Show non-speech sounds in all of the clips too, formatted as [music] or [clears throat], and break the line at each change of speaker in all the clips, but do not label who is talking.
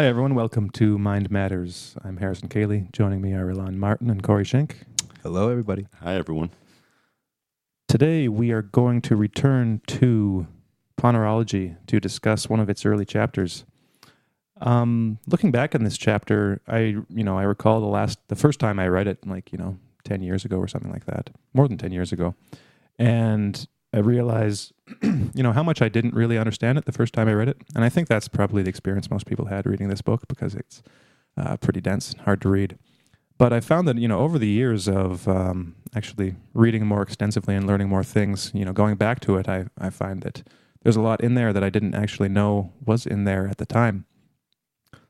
Hi, everyone. Welcome to Mind Matters. I'm Harrison Koehli. Joining me are Elan Martin and Corey Schink.
Hello, everybody.
Hi, everyone.
Today, we are going to return to Ponerology to discuss one of its early chapters. Um, looking back on this chapter, I you know I recall the last the first time I read it, like you know ten years ago or something like that, more than ten years ago, and I realize, [clears throat] you know how much I didn't really understand it the first time I read it, and I think that's probably the experience most people had reading this book because it's uh, pretty dense, and hard to read. But I found that you know over the years of um, actually reading more extensively and learning more things, you know, going back to it, I I find that there's a lot in there that I didn't actually know was in there at the time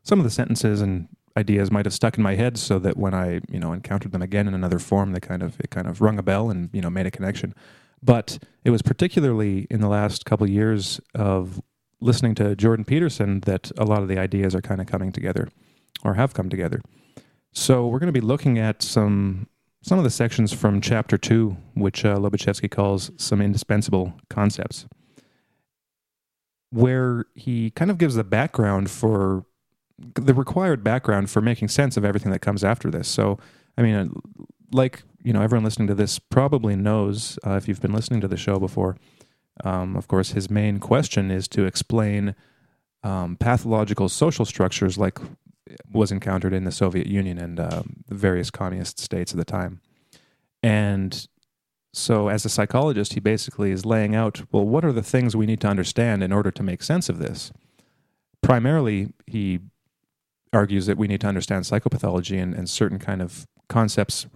some of the sentences and ideas might have stuck in my head so that when I, you know, encountered them again in another form, they kind of it kind of rung a bell and, you know, made a connection. But it was particularly in the last couple of years of listening to Jordan Peterson that a lot of the ideas are kind of coming together or have come together. So we're going to be looking at some some of the sections from chapter 2 which uh, Lobaczewski calls some indispensable concepts where he kind of gives the background for the required background for making sense of everything that comes after this. So, I mean, like you know, everyone listening to this probably knows uh, if you've been listening to the show before. Um, of course, his main question is to explain um, pathological social structures like was encountered in the Soviet Union and um, the various communist states at the time. And so, as a psychologist, he basically is laying out well, what are the things we need to understand in order to make sense of this? Primarily, he argues that we need to understand psychopathology and, and certain kind of concepts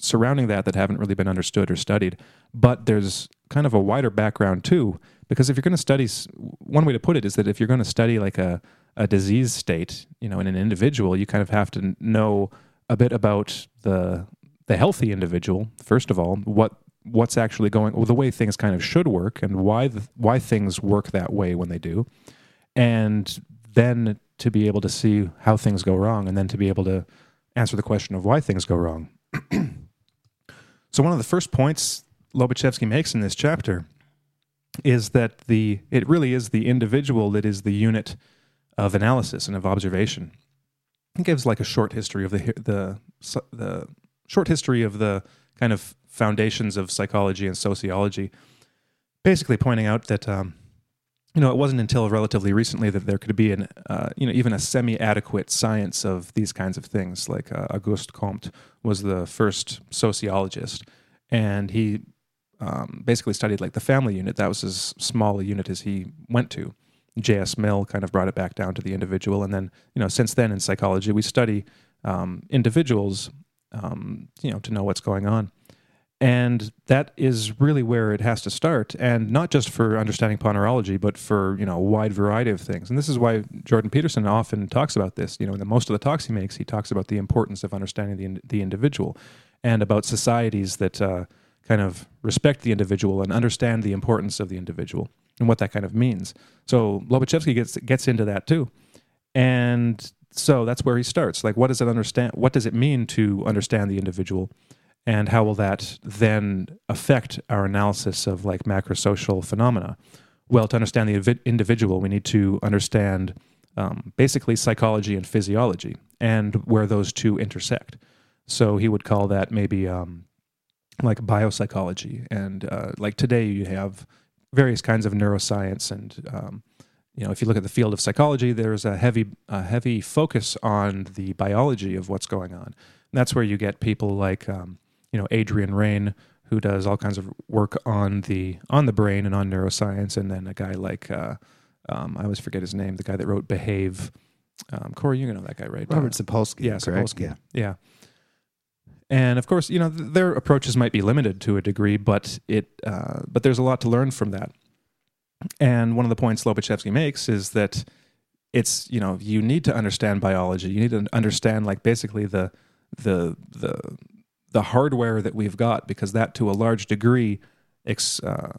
surrounding that that haven't really been understood or studied. But there's kind of a wider background too, because if you're going to study, one way to put it is that if you're going to study like a, a disease state, you know, in an individual, you kind of have to know a bit about the the healthy individual first of all, what what's actually going, well, the way things kind of should work, and why the, why things work that way when they do, and then to be able to see how things go wrong and then to be able to answer the question of why things go wrong. [clears throat] so one of the first points Lobaczewski makes in this chapter is that the it really is the individual that is the unit of analysis and of observation. He gives like a short history of the the the short history of the kind of foundations of psychology and sociology, basically pointing out that um, you know, it wasn't until relatively recently that there could be an, uh, you know, even a semi-adequate science of these kinds of things. Like uh, Auguste Comte was the first sociologist, and he um, basically studied like the family unit. That was as small a unit as he went to. J.S. Mill kind of brought it back down to the individual, and then you know, since then in psychology, we study um, individuals, um, you know, to know what's going on. And that is really where it has to start, and not just for understanding ponerology, but for you know a wide variety of things. And this is why Jordan Peterson often talks about this. You know, in the most of the talks he makes, he talks about the importance of understanding the the individual, and about societies that uh, kind of respect the individual and understand the importance of the individual and what that kind of means. So Lobaczewski gets gets into that too, and so that's where he starts. Like, what does it understand? What does it mean to understand the individual? And how will that then affect our analysis of like macrosocial phenomena? Well to understand the individual we need to understand um, basically psychology and physiology and where those two intersect. So he would call that maybe um, like biopsychology and uh, like today you have various kinds of neuroscience and um, you know if you look at the field of psychology there's a heavy a heavy focus on the biology of what's going on. And that's where you get people like um, you know Adrian Raine, who does all kinds of work on the on the brain and on neuroscience, and then a guy like uh, um, I always forget his name, the guy that wrote Behave. Um, Corey, you gonna know that guy, right?
Robert uh, Sapolsky.
Yeah, Sapolsky. Yeah, yeah. And of course, you know th- their approaches might be limited to a degree, but it uh, but there's a lot to learn from that. And one of the points Lobaczewski makes is that it's you know you need to understand biology. You need to understand like basically the the the the hardware that we've got because that to a large degree ex, uh,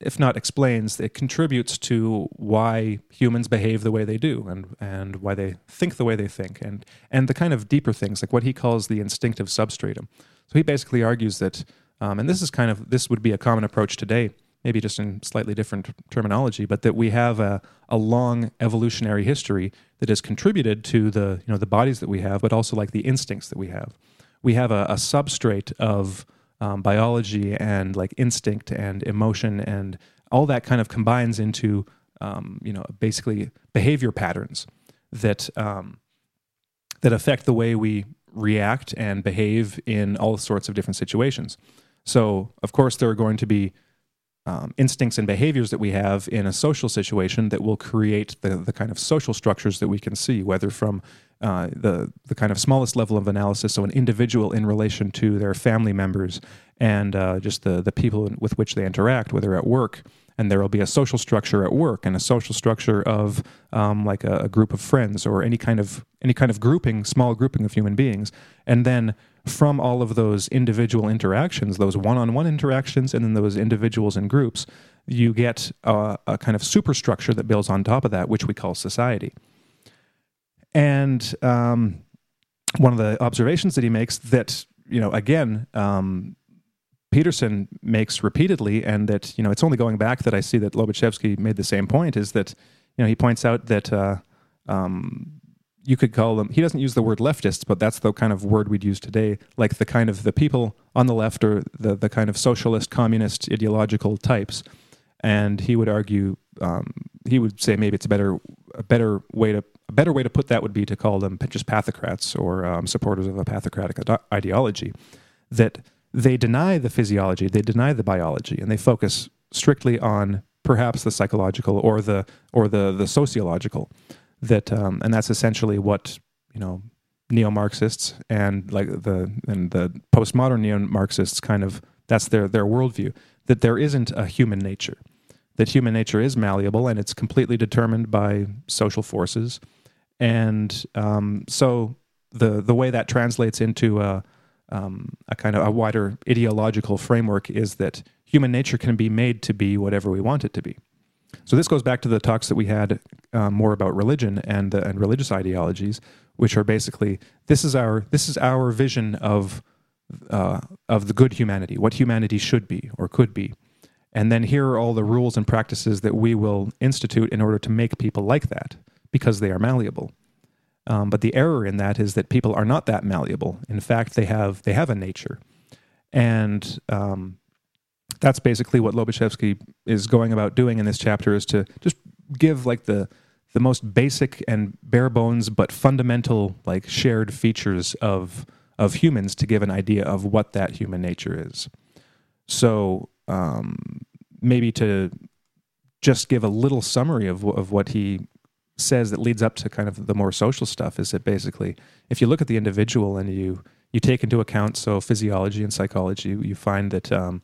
if not explains it contributes to why humans behave the way they do and and why they think the way they think and and the kind of deeper things like what he calls the instinctive substratum so he basically argues that um, and this is kind of this would be a common approach today maybe just in slightly different terminology, but that we have a, a long evolutionary history that has contributed to the you know the bodies that we have, but also like the instincts that we have. We have a, a substrate of um, biology and like instinct and emotion and all that kind of combines into um, you know basically behavior patterns that um, that affect the way we react and behave in all sorts of different situations. So, of course, there are going to be um, instincts and behaviors that we have in a social situation that will create the, the kind of social structures that we can see, whether from uh, the, the kind of smallest level of analysis, so an individual in relation to their family members and uh, just the, the people with which they interact, whether at work, and there will be a social structure at work and a social structure of um, like a, a, group of friends or any kind of any kind of grouping small grouping of human beings. And then from all of those individual interactions those one-on-one interactions and then those individuals and groups you get a, a kind of superstructure that builds on top of that which we call society and um, one of the observations that he makes that you know again um, Peterson makes repeatedly, and that you know it's only going back that I see that Lobaczewski made the same point. Is that you know he points out that uh, um, you could call them. He doesn't use the word leftists, but that's the kind of word we'd use today, like the kind of the people on the left or the the kind of socialist, communist, ideological types. And he would argue, um, he would say maybe it's a better a better way to a better way to put that would be to call them just pathocrats or um, supporters of a pathocratic ideology. That they deny the physiology, they deny the biology, and they focus strictly on perhaps the psychological or the or the the sociological. That um, and that's essentially what you know neo-Marxists and like the and the postmodern neo-Marxists kind of that's their their worldview that there isn't a human nature, that human nature is malleable and it's completely determined by social forces, and um, so the the way that translates into a um, a kind of a wider ideological framework is that human nature can be made to be whatever we want it to be. So this goes back to the talks that we had uh, more about religion and and religious ideologies, which are basically this is our this is our vision of uh, of the good humanity, what humanity should be or could be, and then here are all the rules and practices that we will institute in order to make people like that because they are malleable. Um, but the error in that is that people are not that malleable. In fact, they have they have a nature, and um, that's basically what Lobaczewski is going about doing in this chapter is to just give like the the most basic and bare bones but fundamental like shared features of of humans to give an idea of what that human nature is. So um, maybe to just give a little summary of of what he says that leads up to kind of the more social stuff is that basically if you look at the individual and you you take into account so physiology and psychology you find that um,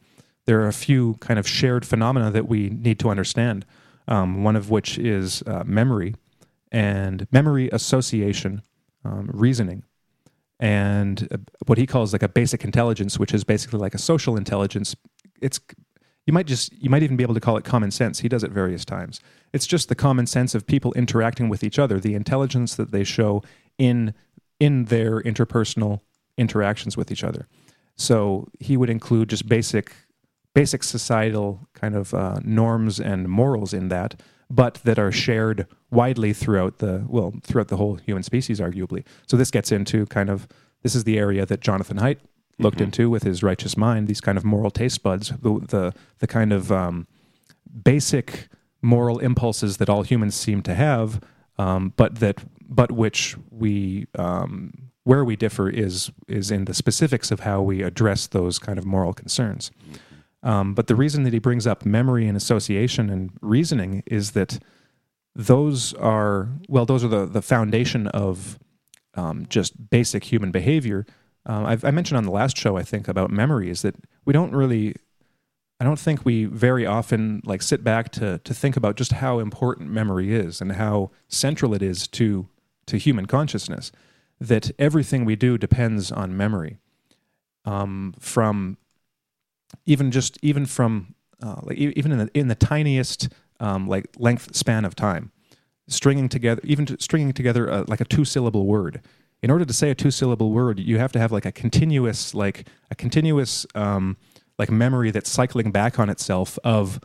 there are a few kind of shared phenomena that we need to understand um, one of which is uh, memory and memory association um, reasoning. And uh, what he calls like a basic intelligence which is basically like a social intelligence it's you might just you might even be able to call it common sense. He does it various times. It's just the common sense of people interacting with each other the intelligence that they show in in their interpersonal interactions with each other. So he would include just basic basic societal kind of uh, norms and morals in that but that are shared widely throughout the well throughout the whole human species arguably. So this gets into kind of this is the area that jonathan haidt looked mm-hmm. into with his righteous mind, these kind of moral taste buds, the the, the kind of um, basic moral impulses that all humans seem to have, um, but that but which we um, where we differ is is in the specifics of how we address those kind of moral concerns. Um, but the reason that he brings up memory and association and reasoning is that those are well, those are the the foundation of um, just basic human behavior um, i mentioned on the last show, I think, about memory is that we don't really, I don't think we very often like sit back to to think about just how important memory is and how central it is to to human consciousness. That everything we do depends on memory. Um, from even just even from uh, like even in the, in the tiniest um, like length span of time, stringing together even stringing together a, like a two syllable word in order to say a two syllable word, you have to have like a continuous, like a continuous, um, like memory that's cycling back on itself of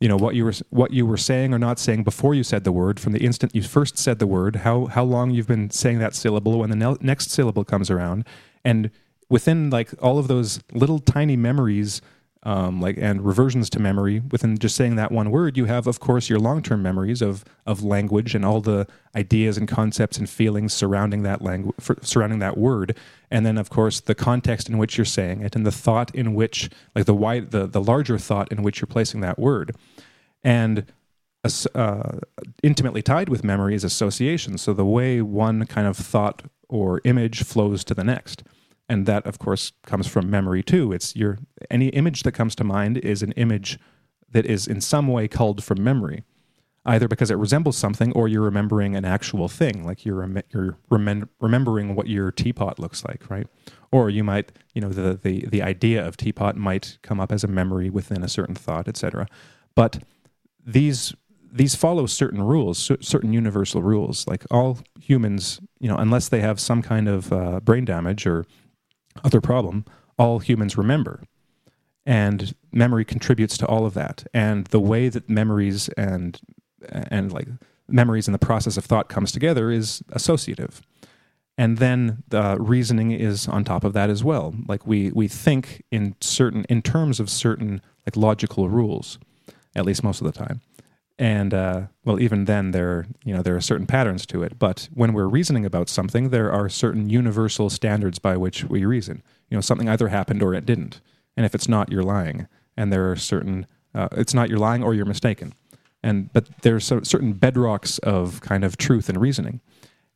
you know what you were what you were saying or not saying before you said the word from the instant you first said the word how how long you've been saying that syllable when the ne- next syllable comes around. And within like all of those little tiny memories um, like and reversions to memory. Within just saying that one word you have of course your long-term memories of of language and all the ideas and concepts and feelings surrounding that language surrounding that word. And then of course the context in which you're saying it and the thought in which like the wide the, the larger thought in which you're placing that word. And uh, intimately tied with memory is association. So the way one kind of thought or image flows to the next and that of course comes from memory too. It's your any image that comes to mind is an image that is in some way culled from memory either because it resembles something or you're remembering an actual thing like you're rem- you're remem- remembering what your teapot looks like right? Or you might you know the the the idea of teapot might come up as a memory within a certain thought etc but these these follow certain rules certain universal rules. Like all humans you know unless they have some kind of uh, brain damage or other problem, all humans remember. And memory contributes to all of that. And the way that memories and and like memories and the process of thought comes together is associative. And then the reasoning is on top of that as well. Like we we think in certain in terms of certain like logical rules, at least most of the time and uh, well even then there you know there are certain patterns to it. But when we're reasoning about something there are certain universal standards by which we reason. You know something either happened or it didn't. And if it's not you're lying. And there are certain uh, it's not you're lying or you're mistaken. And but there's certain bedrocks of kind of truth and reasoning.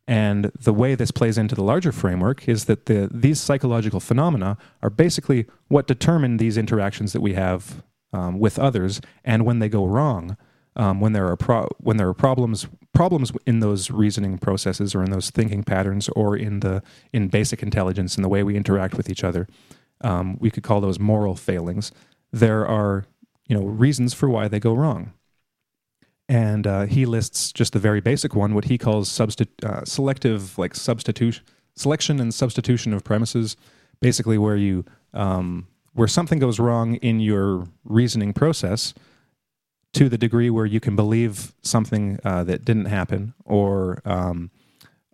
And the way this plays into the larger framework is that the, these psychological phenomena are basically what determine these interactions that we have um, with others. And when they go wrong um, when there are pro- when there are problems problems in those reasoning processes or in those thinking patterns or in the in basic intelligence in the way we interact with each other um, we could call those moral failings. There are you know reasons for why they go wrong. And uh, he lists just the very basic one what he calls substi- uh, selective like substitution selection and substitution of premises. Basically where you um, where something goes wrong in your reasoning process to the degree where you can believe something uh, that didn't happen or um,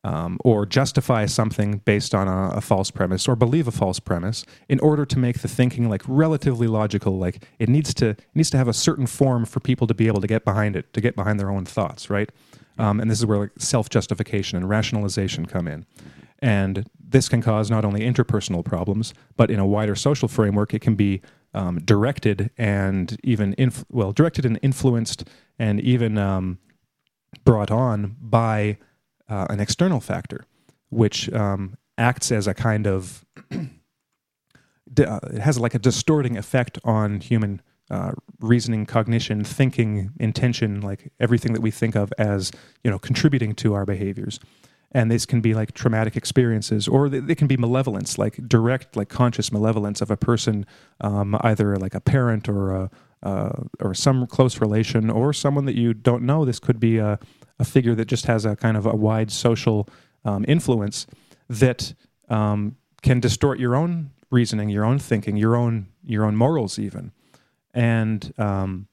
um, or justify something based on a, a, false premise or believe a false premise in order to make the thinking like relatively logical like it needs to it needs to have a certain form for people to be able to get behind it to get behind their own thoughts right? Um, and this is where like, self-justification and rationalization come in. And this can cause not only interpersonal problems but in a wider social framework it can be um, directed and even inf- well directed and influenced and even um, brought on by uh, an external factor, which um, acts as a kind of [clears throat] uh, it has like a distorting effect on human uh, reasoning, cognition, thinking, intention, like everything that we think of as you know contributing to our behaviors and this can be like traumatic experiences or they can be malevolence like direct like conscious malevolence of a person um, either like a parent or a uh, or some close relation or someone that you don't know. This could be a, a figure that just has a kind of a wide social um, influence that um, can distort your own reasoning your own thinking your own your own morals even. And um,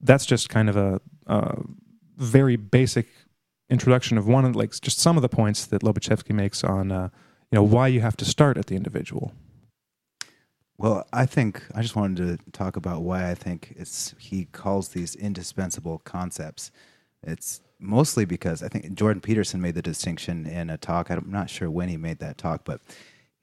that's just kind of a, a very basic introduction of one of like just some of the points that Lobaczewski makes on uh, you know why you have to start at the individual.
Well, I think I just wanted to talk about why I think it's he calls these indispensable concepts. It's mostly because I think Jordan Peterson made the distinction in a talk. I'm not sure when he made that talk, but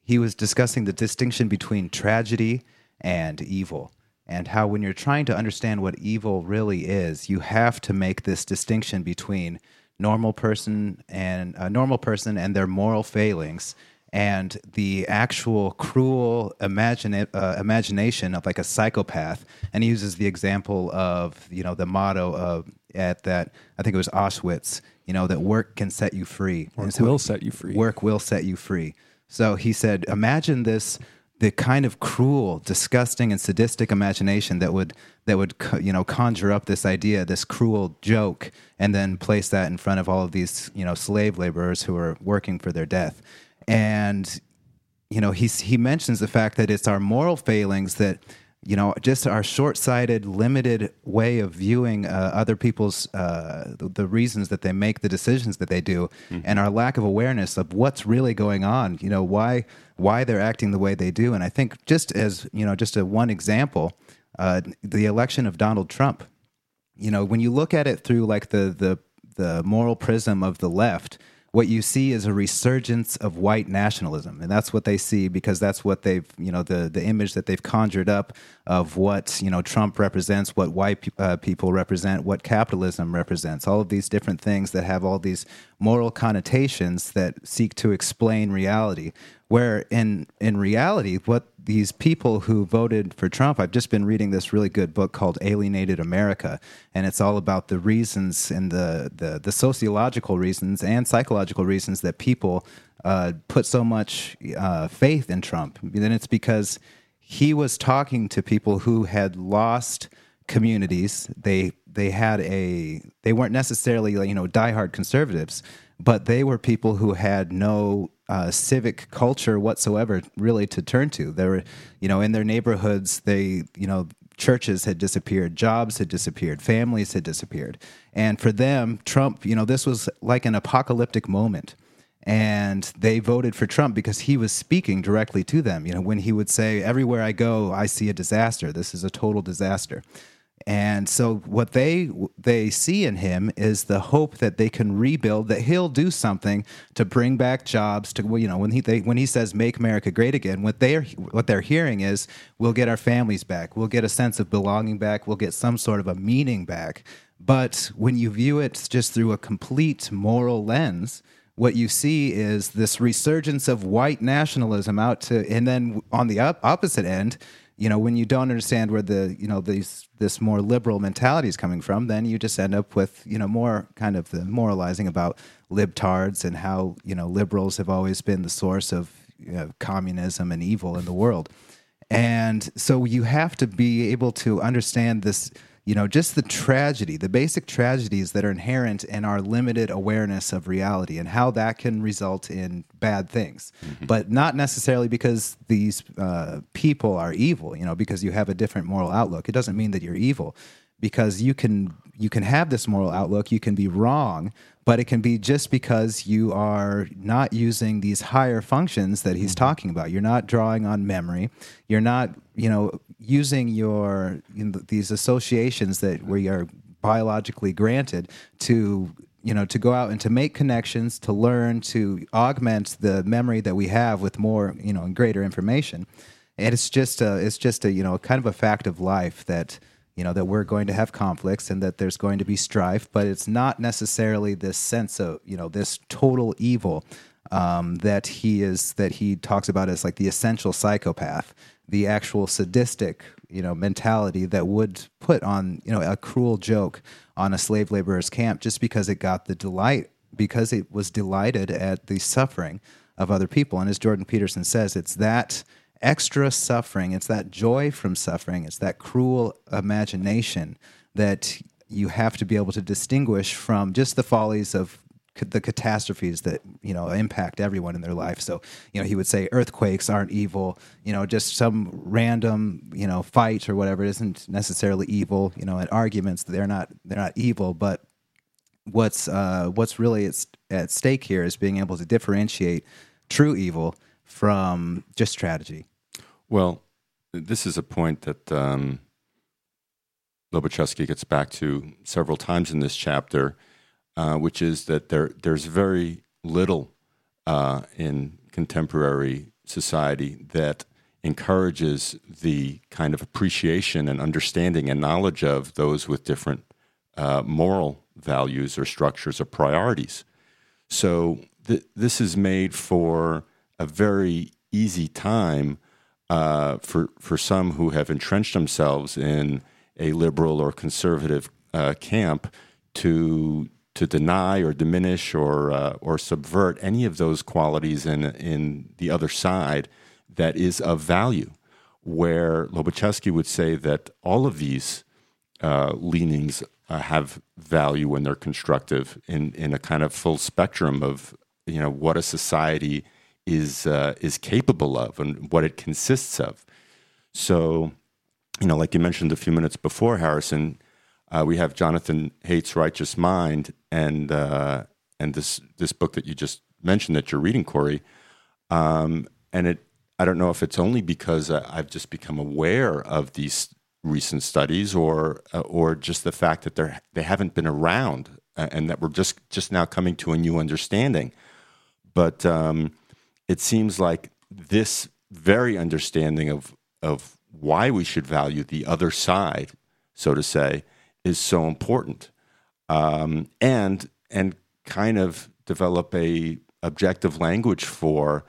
he was discussing the distinction between tragedy and evil and how when you're trying to understand what evil really is, you have to make this distinction between normal person and a normal person and their moral failings and the actual cruel imagine, uh, imagination of like a psychopath. And he uses the example of you know the motto of at that i think it was auschwitz you know that work can set you free.
Work so will set you free.
work will set you free. So he said imagine this the kind of cruel, disgusting, and sadistic imagination that would that would you know conjure up this idea, this cruel joke, and then place that in front of all of these you know slave laborers who are working for their death. And you know, he's, he mentions the fact that it's our moral failings that you know, just our short-sighted, limited way of viewing uh, other people's uh, the, the, reasons that they make the decisions that they do, mm-hmm. and our lack of awareness of what's really going on. You know, why why they're acting the way they do. And I think just as you know, just a one example, uh, the election of Donald Trump. You know, when you look at it through like the the the moral prism of the left, what you see is a resurgence of white nationalism. And that's what they see because that's what they've you know the the image that they've conjured up of what you know Trump represents what white uh, people represent what capitalism represents. All of these different things that have all these moral connotations that seek to explain reality where in in reality what these people who voted for Trump I've just been reading this really good book called Alienated America and it's all about the reasons and the the, the sociological reasons and psychological reasons that people uh, put so much uh, faith in Trump. Then it's because he was talking to people who had lost communities. They they had a they weren't necessarily you know diehard conservatives but they were people who had no uh, civic culture whatsoever really to turn to. They were, you know, in their neighborhoods, they, you know, churches had disappeared, jobs had disappeared, families had disappeared. And for them, Trump, you know, this was like an apocalyptic moment. And they voted for Trump because he was speaking directly to them. You know, when he would say, Everywhere I go, I see a disaster. This is a total disaster. And so what they they see in him is the hope that they can rebuild that he'll do something to bring back jobs to you know when he they, when he says make America great again what they are what they're hearing is we'll get our families back. We'll get a sense of belonging back. We'll get some sort of a meaning back. But when you view it just through a complete moral lens what you see is this resurgence of white nationalism out to and then on the op- opposite end you know, when you don't understand where the, you know, these, this more liberal mentality is coming from, then you just end up with, you know, more kind of the moralizing about libtards and how, you know, liberals have always been the source of you know, communism and evil in the world. And so you have to be able to understand this you know, just the tragedy, the basic tragedies that are inherent in our limited awareness of reality and how that can result in bad things. Mm-hmm. But not necessarily because these uh, people are evil, you know, because you have a different moral outlook. It doesn't mean that you're evil because you can you can have this moral outlook, you can be wrong, but it can be just because you are not using these higher functions that he's mm-hmm. talking about. You're not drawing on memory. You're not, you know, using your you know, these associations that we are biologically granted to you know to go out and to make connections to learn to augment the memory that we have with more you know and greater information. And it's just a it's just a you know kind of a fact of life that you know that we're going to have conflicts and that there's going to be strife but it's not necessarily this sense of you know this total evil um, that he is that he talks about as like the essential psychopath the actual sadistic you know mentality that would put on you know a cruel joke on a slave laborer's camp just because it got the delight because it was delighted at the suffering of other people and as jordan peterson says it's that extra suffering. It's that joy from suffering. It's that cruel imagination that you have to be able to distinguish from just the follies of the catastrophes that you know impact everyone in their life. So you know he would say earthquakes aren't evil. You know just some random you know fight or whatever isn't necessarily evil you know and arguments they're not they're not evil. But what's uh, what's really at, at stake here is being able to differentiate true evil from just strategy?
Well, this is a point that um, Lobaczewski gets back to several times in this chapter, uh, which is that there there's very little uh, in contemporary society that encourages the kind of appreciation and understanding and knowledge of those with different uh, moral values or structures or priorities. So th- this is made for a very easy time uh, for for some who have entrenched themselves in a liberal or conservative uh, camp to to deny or diminish or uh, or subvert any of those qualities in in the other side that is of value. Where Lobaczewski would say that all of these uh, leanings uh, have value when they're constructive in in a kind of full spectrum of you know what a society is uh, is capable of and what it consists of. So, you know, like you mentioned a few minutes before, Harrison, uh, we have Jonathan Haidt's Righteous Mind, and uh, and this this book that you just mentioned that you're reading, Corey, um, and it. I don't know if it's only because I've just become aware of these recent studies, or uh, or just the fact that they they haven't been around, uh, and that we're just just now coming to a new understanding. But um, it seems like this very understanding of of why we should value the other side, so to say, is so important, um, and and kind of develop a objective language for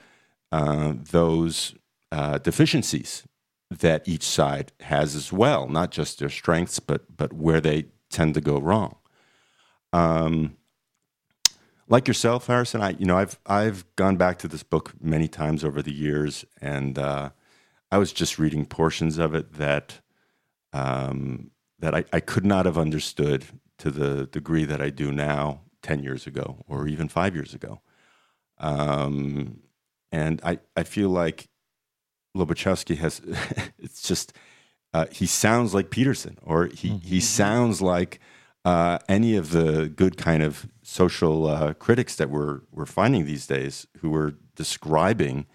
uh, those uh, deficiencies that each side has as well, not just their strengths, but but where they tend to go wrong. Um, like yourself, Harrison, I you know I've I've gone back to this book many times over the years, and uh, I was just reading portions of it that um, that I, I could not have understood to the degree that I do now, ten years ago, or even five years ago. Um, and I, I feel like Lobaczewski has [laughs] it's just uh, he sounds like Peterson, or he mm-hmm. he sounds like uh, any of the good kind of social uh, critics that we're we're finding these days, who are describing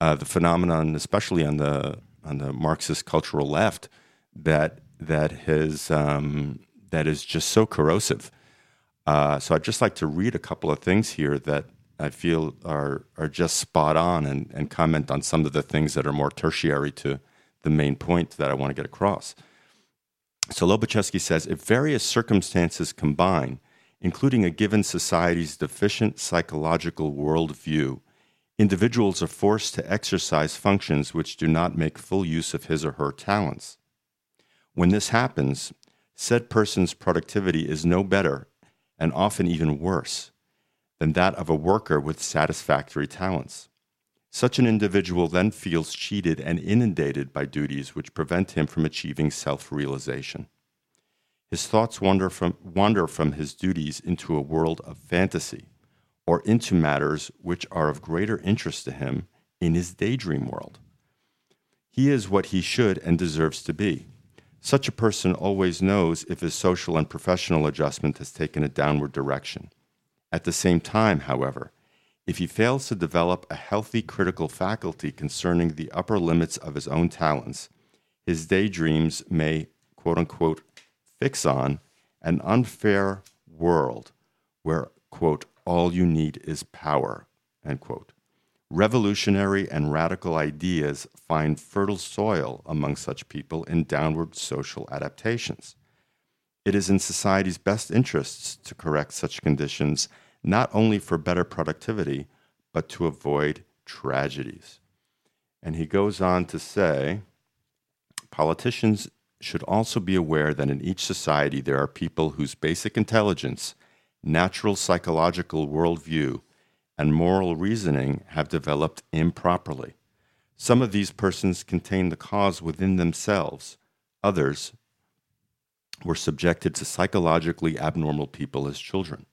uh, the phenomenon, especially on the on the Marxist cultural left, that that has um, that is just so corrosive. Uh, so I'd just like to read a couple of things here that I feel are are just spot on and, and comment on some of the things that are more tertiary to the main point that I want to get across. So Lobaczewski says if various circumstances combine, including a given society's deficient psychological worldview, individuals are forced to exercise functions which do not make full use of his or her talents. When this happens, said person's productivity is no better and often even worse than that of a worker with satisfactory talents. Such an individual then feels cheated and inundated by duties which prevent him from achieving self realization. His thoughts wander from, wander from his duties into a world of fantasy or into matters which are of greater interest to him in his daydream world. He is what he should and deserves to be. Such a person always knows if his social and professional adjustment has taken a downward direction at the same time, however, if he fails to develop a healthy critical faculty concerning the upper limits of his own talents, his daydreams may, quote unquote, fix on an unfair world where, quote, all you need is power, end quote. Revolutionary and radical ideas find fertile soil among such people in downward social adaptations. It is in society's best interests to correct such conditions not only for better productivity, but to avoid tragedies. And he goes on to say politicians should also be aware that in each society there are people whose basic intelligence, natural psychological worldview, and moral reasoning have developed improperly. Some of these persons contain the cause within themselves, others were subjected to psychologically abnormal people as children.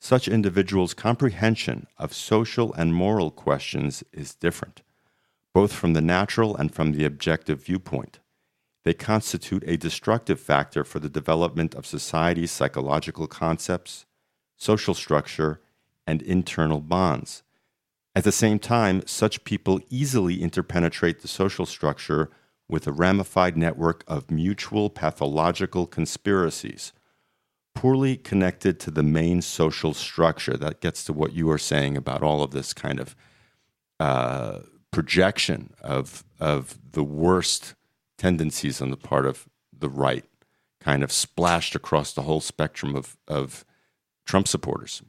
Such individuals' comprehension of social and moral questions is different, both from the natural and from the objective viewpoint. They constitute a destructive factor for the development of society's psychological concepts, social structure, and internal bonds. At the same time, such people easily interpenetrate the social structure with a ramified network of mutual pathological conspiracies poorly connected to the main social structure. That gets to what you were saying about all of this kind of uh, projection of of the worst tendencies on the part of the right, kind of splashed across the whole spectrum of of Trump supporters.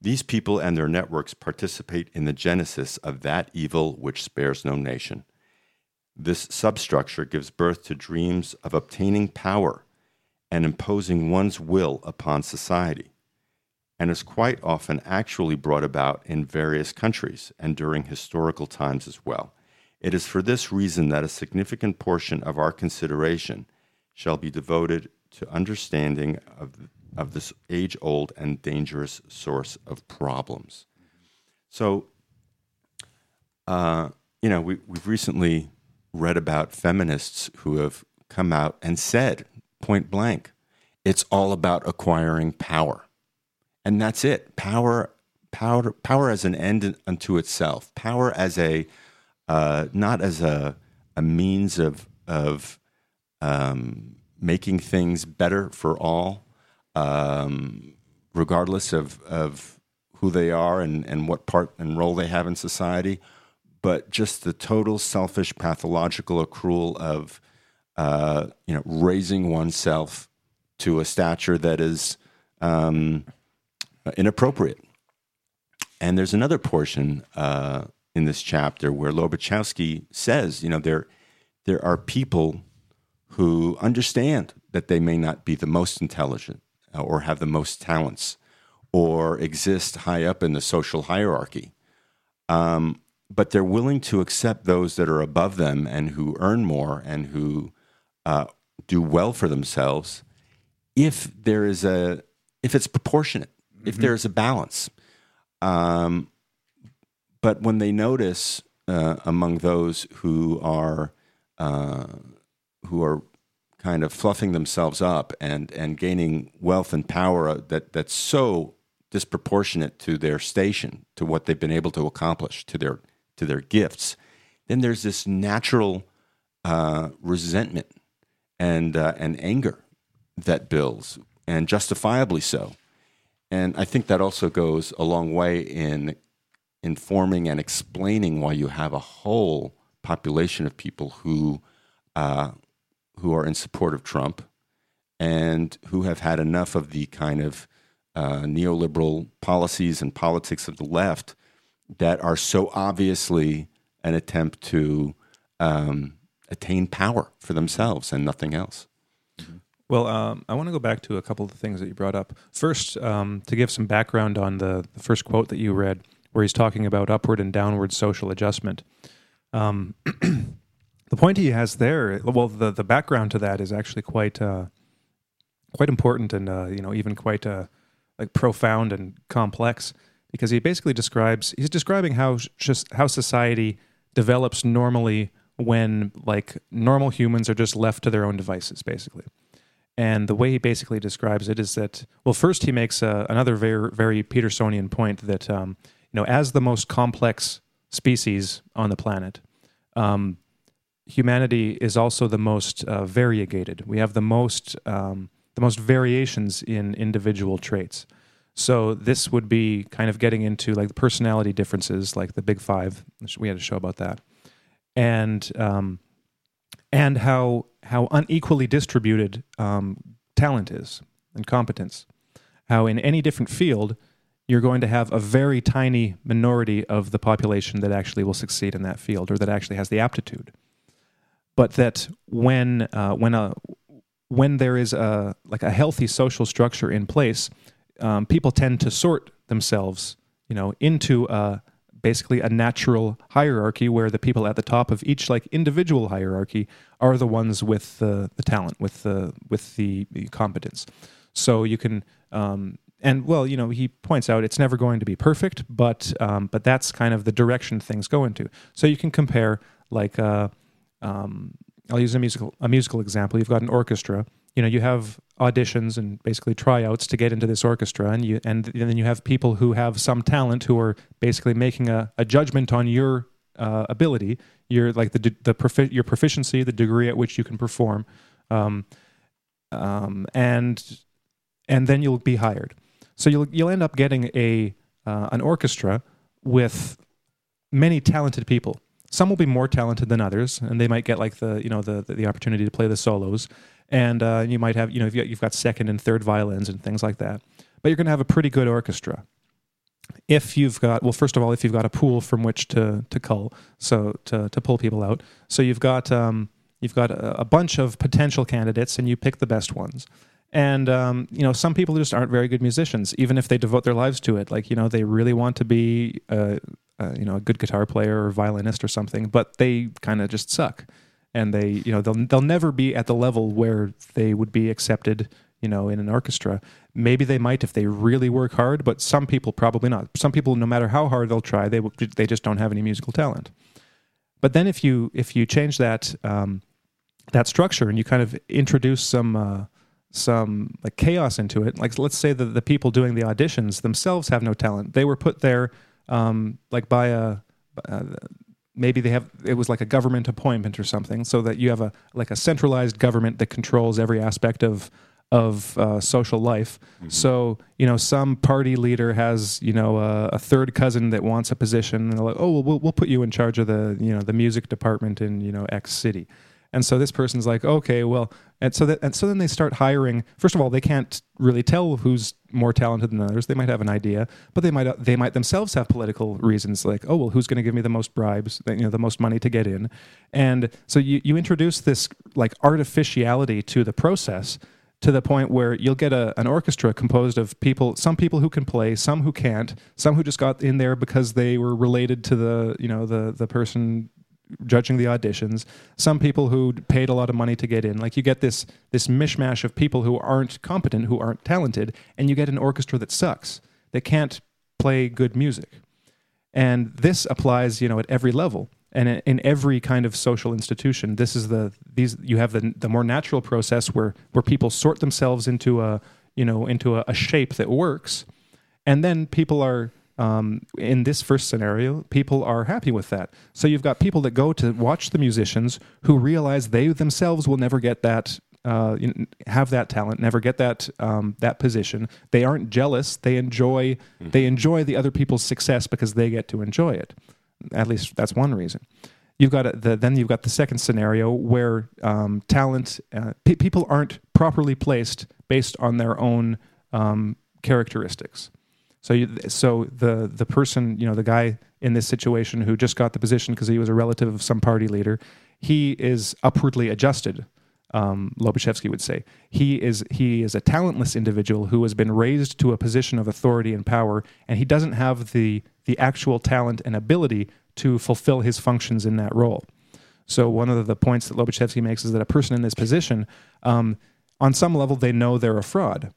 These people and their networks participate in the genesis of that evil which spares no nation. This substructure gives birth to dreams of obtaining power and imposing one's will upon society, and is quite often actually brought about in various countries and during historical times as well. It is for this reason that a significant portion of our consideration shall be devoted to understanding of, of this age old and dangerous source of problems. So, uh, you know, we, we've recently read about feminists who have come out and said point blank, it's all about acquiring power. And that's it. Power, power, power as an end unto itself. Power as a, uh, not as a, a means of, of um, making things better for all, um, regardless of, of who they are and, and what part and role they have in society, but just the total selfish, pathological accrual of uh, you know raising oneself to a stature that is um, inappropriate. And there's another portion uh, in this chapter where Lobaczewski says, you know, there there are people who understand that they may not be the most intelligent or have the most talents or exist high up in the social hierarchy. Um, but they're willing to accept those that are above them and who earn more and who uh, do well for themselves if there is a if it's proportionate mm-hmm. if there is a balance um, but when they notice uh, among those who are uh, who are kind of fluffing themselves up and and gaining wealth and power that that's so disproportionate to their station, to what they've been able to accomplish, to their to their gifts, then there's this natural uh, resentment and uh, and anger that builds, and justifiably so. And I think that also goes a long way in informing and explaining why you have a whole population of people who uh, who are in support of Trump and who have had enough of the kind of uh, neoliberal policies and politics of the left that are so obviously an attempt to um, attain power for themselves and nothing else.
Well, um, I want to go back to a couple of the things that you brought up. First, um, to give some background on the, the, first quote that you read, where he's talking about upward and downward social adjustment. Um, [clears throat] the point he has there, well, the, the background to that is actually quite uh, quite important and uh, you know even quite uh, like profound and complex because he basically describes he's describing how just how society develops normally when like normal humans are just left to their own devices basically. And the way he basically describes it is that well first he makes uh, another very very petersonian point that um, you know as the most complex species on the planet um, humanity is also the most uh, variegated we have the most um, the most variations in individual traits. So this would be kind of getting into like the personality differences, like the big five. We had a show about that, and um, and how how unequally distributed um, talent is and competence. How in any different field, you're going to have a very tiny minority of the population that actually will succeed in that field or that actually has the aptitude. But that when uh, when a when there is a like a healthy social structure in place, um, people tend to sort themselves, you know, into a, basically a natural hierarchy where the people at the top of each like individual hierarchy are the ones with the, the talent, with the with the, competence. So you can. Um, and well, you know, he points out it's never going to be perfect, but um, but that's kind of the direction things go into. So you can compare like uh, um, I'll use a musical a musical example. You've got an orchestra. You know, you have auditions and basically tryouts to get into this orchestra, and you and, then you have people who have some talent who are basically making a, a judgment on your uh, ability, your like the the profi- your proficiency, the degree at which you can perform, um, um, and and then you'll be hired. So you'll you'll end up getting a uh, an orchestra with many talented people some will be more talented than others, and they might get like the you know the the, the opportunity to play the solos, and uh, you might have you know you've got, you've got second and third violins and things like that. But you're going to have a pretty good orchestra if you've got well first of all if you've got a pool from which to to cull so to to pull people out. So you've got um, you've got a, a, bunch of potential candidates and you pick the best ones. And um, you know some people just aren't very good musicians even if they devote their lives to it. Like you know they really want to be uh, uh, you know a good guitar player or violinist or something, but they kind of just suck, and they you know they'll they'll never be at the level where they would be accepted you know, in an orchestra. Maybe they might if they really work hard, but some people probably not. Some people, no matter how hard they'll try, they they just don't have any musical talent. But then if you if you change that um, that structure and you kind of introduce some uh, some like chaos into it, like let's say that the people doing the auditions themselves have no talent. They were put there um, like by a uh, maybe they have it was like a government appointment or something, so that you have a like a centralized government that controls every aspect of of uh, social life. Mm-hmm. So you know, some party leader has you know a, a, third cousin that wants a position, and they're like, oh, well, we'll we'll put you in charge of the you know the music department in you know X city. And so this person's like, okay, well, and so that and so then they start hiring. First of all, they can't really tell who's more talented than others. They might have an idea, but they might they might themselves have political reasons, like, oh well, who's going to give me the most bribes, you know, the most money to get in, and so you you introduce this like artificiality to the process to the point where you'll get a, an orchestra composed of people some people who can play some who can't some who just got in there because they were related to the you know the the person judging the auditions some people who paid a lot of money to get in. Like you get this this mishmash of people who aren't competent who aren't talented and you get an orchestra that sucks that can't play good music. And this applies you know at every level and in every kind of social institution. This is the these you have the the more natural process where where people sort themselves into a you know into a, a shape that works. And then people are um, in this first scenario people are happy with that so you've got people that go to watch the musicians who realize they themselves will never get that uh, have that talent, never get that um, that position. They aren't jealous. They enjoy mm-hmm. they enjoy the other people's success because they get to enjoy it. At least that's one reason. You've got the, then you've got the second scenario where um, talent uh, pe- people aren't properly placed based on their own um, characteristics. So you, so the the person you know the guy in this situation who just got the position because he was a relative of some party leader, he is upwardly adjusted. Um, Lobaczewski would say he is he is a talentless individual who has been raised to a position of authority and power, and he doesn't have the the actual talent and ability to fulfill his functions in that role. So one of the points that Lobaczewski makes is that a person in this position, um, on some level, they know they're a fraud.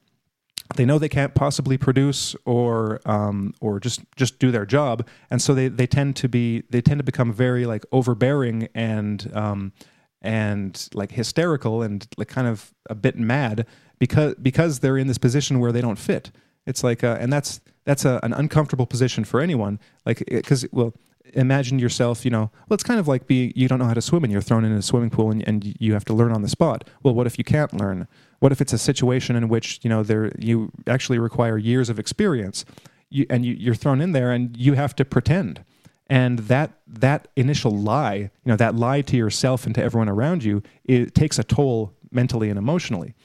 They know they can't possibly produce or um, or just just do their job, and so they, they tend to be they tend to become very like overbearing and um, and like hysterical and like kind of a bit mad because because they're in this position where they don't fit. It's like uh, and that's that's a, an uncomfortable position for anyone. Like, because well, imagine yourself, you know, well, it's kind of like be you don't know how to swim and you're thrown in a swimming pool and, and you have to learn on the spot. Well, what if you can't learn? What if it's a situation in which you know there you actually require years of experience, you, and you, you're thrown in there and you have to pretend and that that initial lie you know that lie to yourself and to everyone around you it takes a toll mentally and emotionally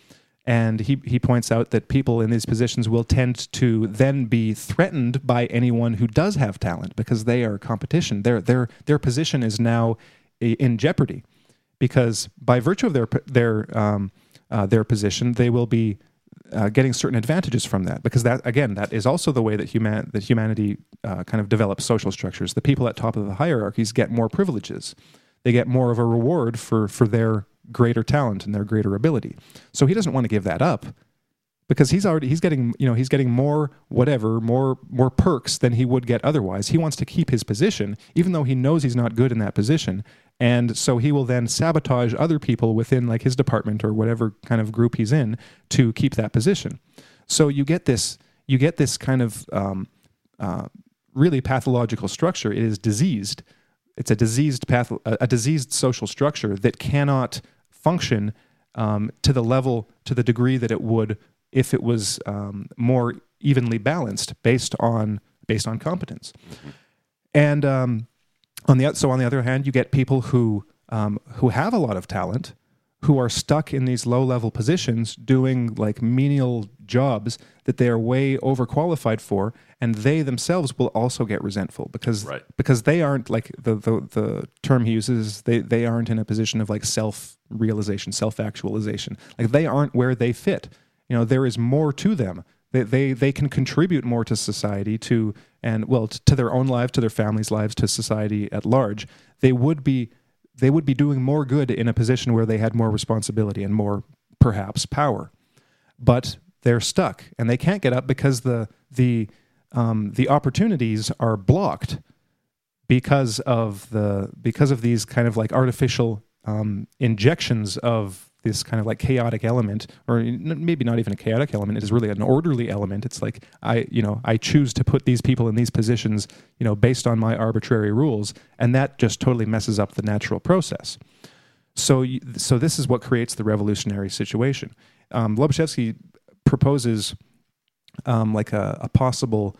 and he, he points out that people in these positions will tend to then be threatened by anyone who does have talent because they are competition. Their, their, their position is now in jeopardy because by virtue of their, their, um, uh, their position, they will be uh, getting certain advantages from that because that again that is also the way that human that humanity uh, kind of develops social structures. The people at top of the hierarchies get more privileges. They get more of a reward for for their greater talent and their greater ability. So he doesn't want to give that up because he's already he's getting you know he's getting more whatever more more perks than he would get otherwise. He wants to keep his position even though he knows he's not good in that position. And so he will then sabotage other people within like his department or whatever kind of group he's in to keep that position. So you get this you get this kind of um, uh, really pathological structure. It is diseased. It's a diseased path a, a diseased social structure that cannot function um, to the level, to the degree that it would if it was um, more evenly balanced based on based on competence. And um, on the so on the other hand, you get people who um, who have a lot of talent, who are stuck in these low level positions doing like menial jobs that they are way overqualified for and they themselves will also get resentful because
right.
because they aren't like the, the the term he uses they they aren't in a position of like self realization self actualization like they aren't where they fit. You know there is more to them. They, they they can contribute more to society to and well to their own lives to their families lives to society at large. They would be they would be doing more good in a position where they had more responsibility and more perhaps power. But they're stuck and they can't get up because the the um, the opportunities are blocked because of the because of these kind of like artificial um, injections of this kind of like chaotic element or maybe not even a chaotic element it is really an orderly element. It's like i you know i choose to put these people in these positions you know based on my arbitrary rules and that just totally messes up the natural process. So so this is what creates the revolutionary situation. Um, Lobaczewski proposes um, like a, a possible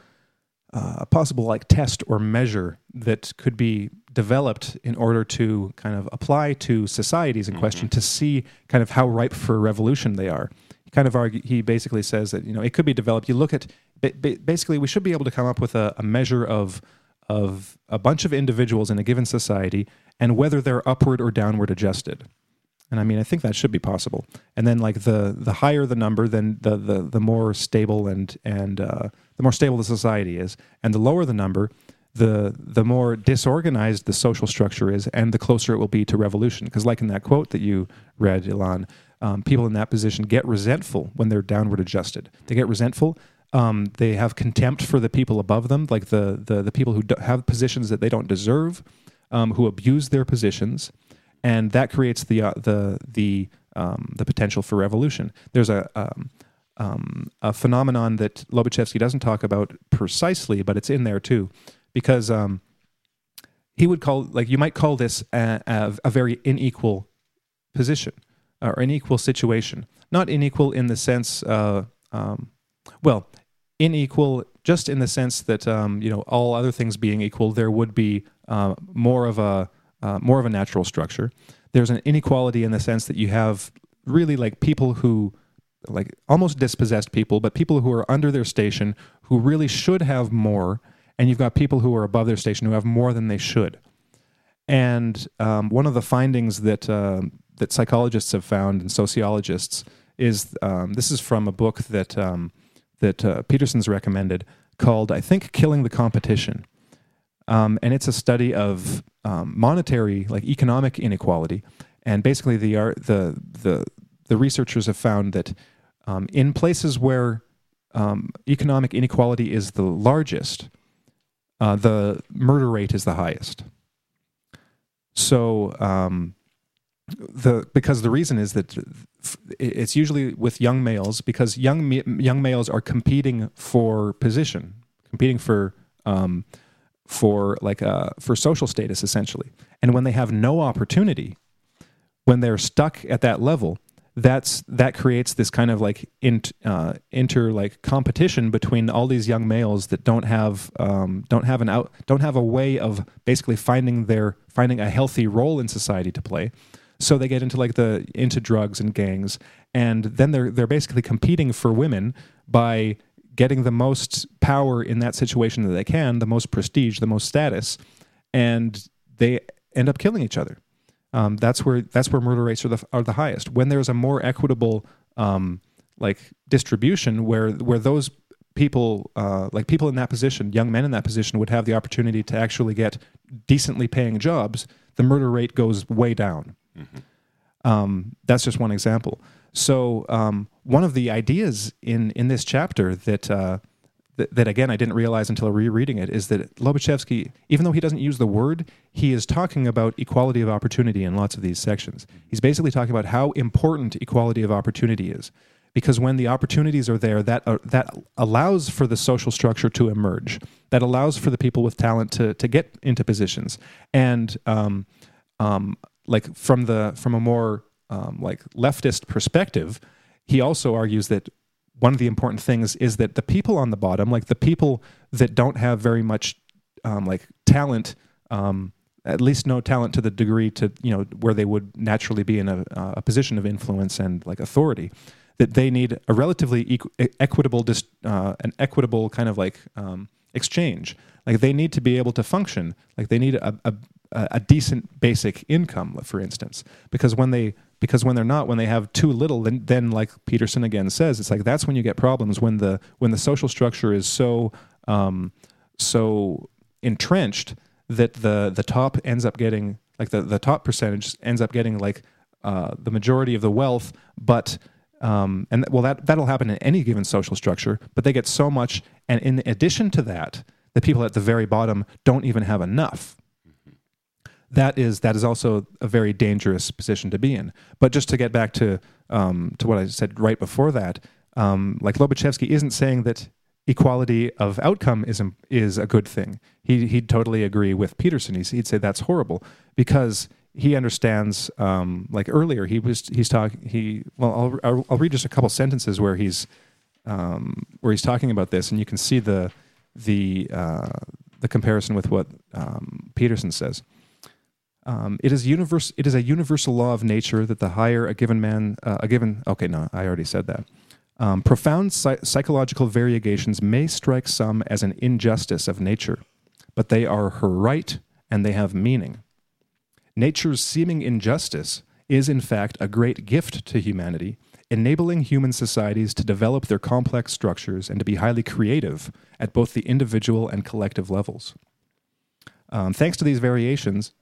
uh, a possible like test or measure that could be developed in order to kind of apply to societies in mm-hmm. question to see kind of how ripe for revolution they are. He kind of argue, he basically says that you know it could be developed. You look at basically we should be able to come up with a, a measure of of a bunch of individuals in a given society and whether they're upward or downward adjusted. And I mean, I think that should be possible. And then, like the the higher the number, then the the the more stable and and uh, the more stable the society is, and the lower the number, the the more disorganized the social structure is, and the closer it will be to revolution. Because, like in that quote that you read, Elan, um, people in that position get resentful when they're downward adjusted. They get resentful. Um, they have contempt for the people above them, like the the the people who have positions that they don't deserve, um, who abuse their positions and that creates the uh, the the um, the potential for revolution. There's a um, um, a phenomenon that Lobaczewski doesn't talk about precisely, but it's in there too, because um, he would call like you might call this a, a, a very unequal position or unequal situation. Not unequal in the sense, uh, um, well, unequal just in the sense that um, you know all other things being equal, there would be uh, more of a uh, more of a natural structure. There's an inequality in the sense that you have really like people who like almost dispossessed people, but people who are under their station who really should have more, and you've got people who are above their station who have more than they should. And um, one of the findings that uh, that psychologists have found and sociologists is um, this is from a book that um, that uh, Peterson's recommended called I think "Killing the Competition," um, and it's a study of um, monetary, like economic inequality. And basically, the the the the researchers have found that um, in places where um, economic inequality is the largest, uh, the murder rate is the highest. So, um, the because the reason is that it's usually with young males because young young males are competing for position, competing for um, for like uh, for social status essentially. And when they have no opportunity, when they're stuck at that level, that's that creates this kind of like int, uh, inter like competition between all these young males that don't have um, don't have an out don't have a way of basically finding their finding a healthy role in society to play. So they get into like the into drugs and gangs, and then they're they're basically competing for women by getting the most power in that situation that they can, the most prestige, the most status, and they end up killing each other. Um, that's where that's where murder rates are the are the highest. When there's a more equitable um, like distribution, where where those people uh, like people in that position, young men in that position, would have the opportunity to actually get decently paying jobs, the murder rate goes way down. Mm-hmm. Um, that's just one example. So um, one of the ideas in in this chapter that, uh, that, that again I didn't realize until rereading it is that Lobaczewski, even though he doesn't use the word, he is talking about equality of opportunity in lots of these sections. He's basically talking about how important equality of opportunity is, because when the opportunities are there, that uh, that allows for the social structure to emerge. That allows for the people with talent to to get into positions and. Um, um, like from the from a more um, like leftist perspective, he also argues that one of the important things is that the people on the bottom, like the people that don't have very much um, like talent, um, at least no talent to the degree to you know where they would naturally be in a, a position of influence and like authority, that they need a relatively equ- equitable, dis- uh, an equitable kind of like um, exchange. Like they need to be able to function. Like they need a, a, a decent basic income, for instance, because when they because when they're not when they have too little then, then like peterson again says it's like that's when you get problems when the when the social structure is so um, so entrenched that the the top ends up getting like the, the top percentage ends up getting like uh, the majority of the wealth but um, and well, that that'll happen in any given social structure. But they get so much, and in addition to that, the people at the very bottom don't even have enough. That is that is also a very dangerous position to be in. But just to get back to um, to what I said right before that, um, like Lobaczewski isn't saying that equality of outcome is is a good thing. He he'd totally agree with Peterson. He's, he'd say that's horrible because he understands. Um, like earlier, he was he's talking. He well, I'll, I'll, read just a couple sentences where he's um, where he's talking about this, and you can see the the uh, the comparison with what um, Peterson says. Um, it is universe. It is a universal law of nature that the higher a given man, uh, a given. Okay, no, I already said that. Um, profound psychological variegations may strike some as an injustice of nature, but they are her right and they have meaning. Nature's seeming injustice is, in fact, a great gift to humanity, enabling human societies to develop their complex structures and to be highly creative at both the individual and collective levels. Um, thanks to these variations,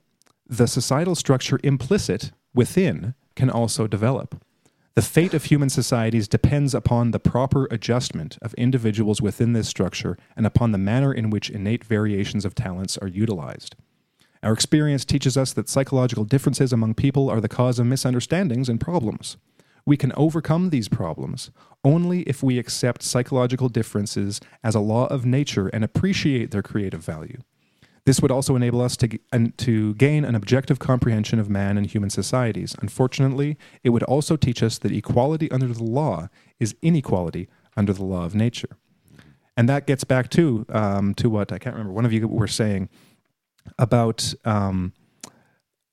the societal structure implicit within can also develop. The fate of human societies depends upon the proper adjustment of individuals within this structure and upon the manner in which innate variations of talents are utilized. Our experience teaches us that psychological differences among people are the cause of misunderstandings and problems. We can overcome these problems only if we accept psychological differences as a law of nature and appreciate their creative value. This would also enable us to, to gain an objective comprehension of man and human societies. Unfortunately, it would also teach us that equality under the law is inequality under the law of nature. And that gets back to um, to what I can't remember. One of you were saying about um,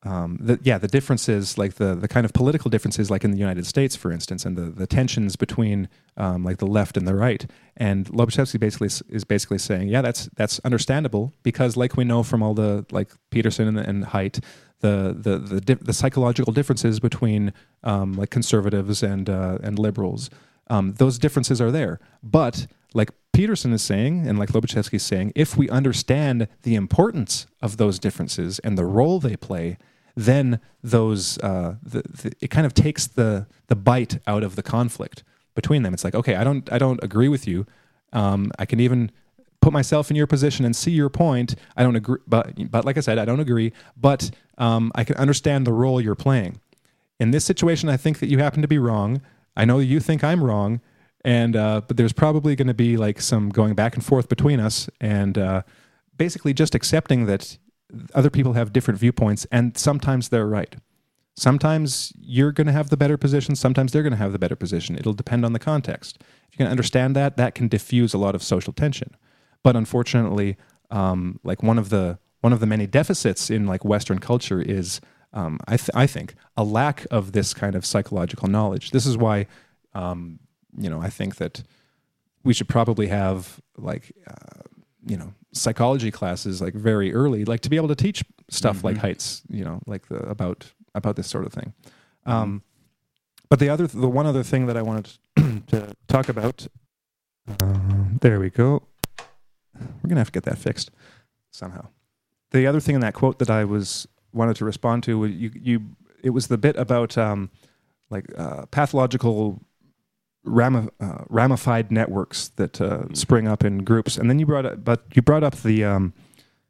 um, the, yeah, the differences, like the the kind of political differences, like in the United States, for instance, and the, the tensions between um, like the left and the right. And Lobaczewski basically is basically saying, yeah, that's that's understandable because, like we know from all the like Peterson and, and the the the, di- the psychological differences between um, like conservatives and uh, and liberals, um, those differences are there. But like Peterson is saying, and like Lobaczewski is saying, if we understand the importance of those differences and the role they play then those uh, the, the, it kind of takes the the bite out of the conflict between them. It's like, okay, I don't I don't agree with you. Um, I can even put myself in your position and see your point. I don't agree, but but like I said, I don't agree. But um, I can understand the role you're playing. In this situation, I think that you happen to be wrong. I know you think I'm wrong, and uh, but there's probably going to be like some going back and forth between us, and uh, basically just accepting that other people have different viewpoints, and sometimes they're right. Sometimes you're going to have the better position, sometimes they're going to have the better position. It'll depend on the context. If you can understand that, that can diffuse a lot of social tension. But unfortunately, um, like one of the one of the many deficits in like Western culture is, um, I, th- I think, a lack of this kind of psychological knowledge. This is why, um, you know, I think that we should probably have like, uh, you know, psychology classes like very early, like to be able to teach stuff mm-hmm. like Haidt's, you know, like the about about this sort of thing. Um, but the other, the one other thing that I wanted [clears throat] to talk about, uh, there we go. We're gonna have to get that fixed somehow. The other thing in that quote that I was wanted to respond to, you you it was the bit about um, like uh, pathological rami- uh, ramified networks that uh, mm-hmm. spring up in groups. And then you brought up, but you brought up the, um,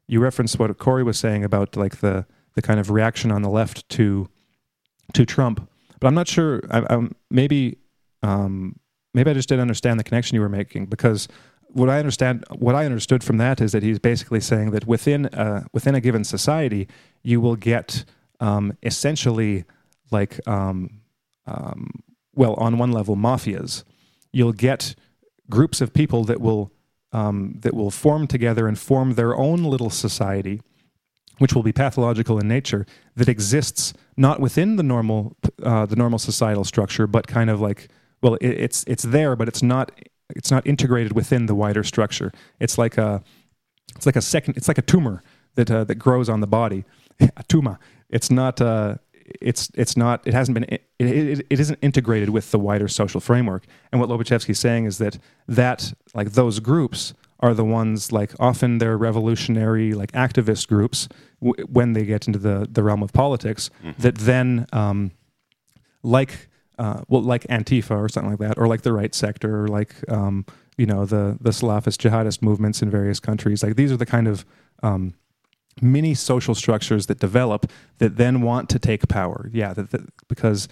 you referenced what Corey was saying about like the the kind of reaction on the left to to Trump. But I'm not sure. I, I'm, maybe um, maybe I just didn't understand the connection you were making because what I understand, what I understood from that is that he's basically saying that within uh, within a given society, you will get um, essentially like um, um, well, on one level, mafias. You'll get groups of people that will um, that will form together and form their own little society, which will be pathological in nature, that exists not within the normal uh, the normal societal structure, but kind of like well, it, it's it's there, but it's not it's not integrated within the wider structure. It's like a it's like a second it's like a tumor that uh, that grows on the body, [laughs] a tumor. It's not uh, it's it's not it hasn't been it, it, it isn't integrated with the wider social framework. And what Lobaczewski's saying is that that like those groups are the ones like often they're revolutionary like activist groups w- when they get into the the realm of politics mm-hmm. that then um, like uh, well, like Antifa or something like that, or like the right sector, or like um, you know the the Salafist jihadist movements in various countries. Like these are the kind of um, mini social structures that develop that then want to take power. Yeah, that, that, because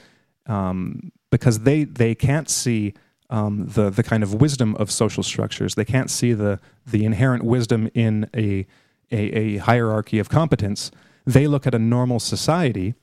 um, because they they can't see um, the the kind of wisdom of social structures. They can't see the the inherent wisdom in a a, a hierarchy of competence. They look at a normal society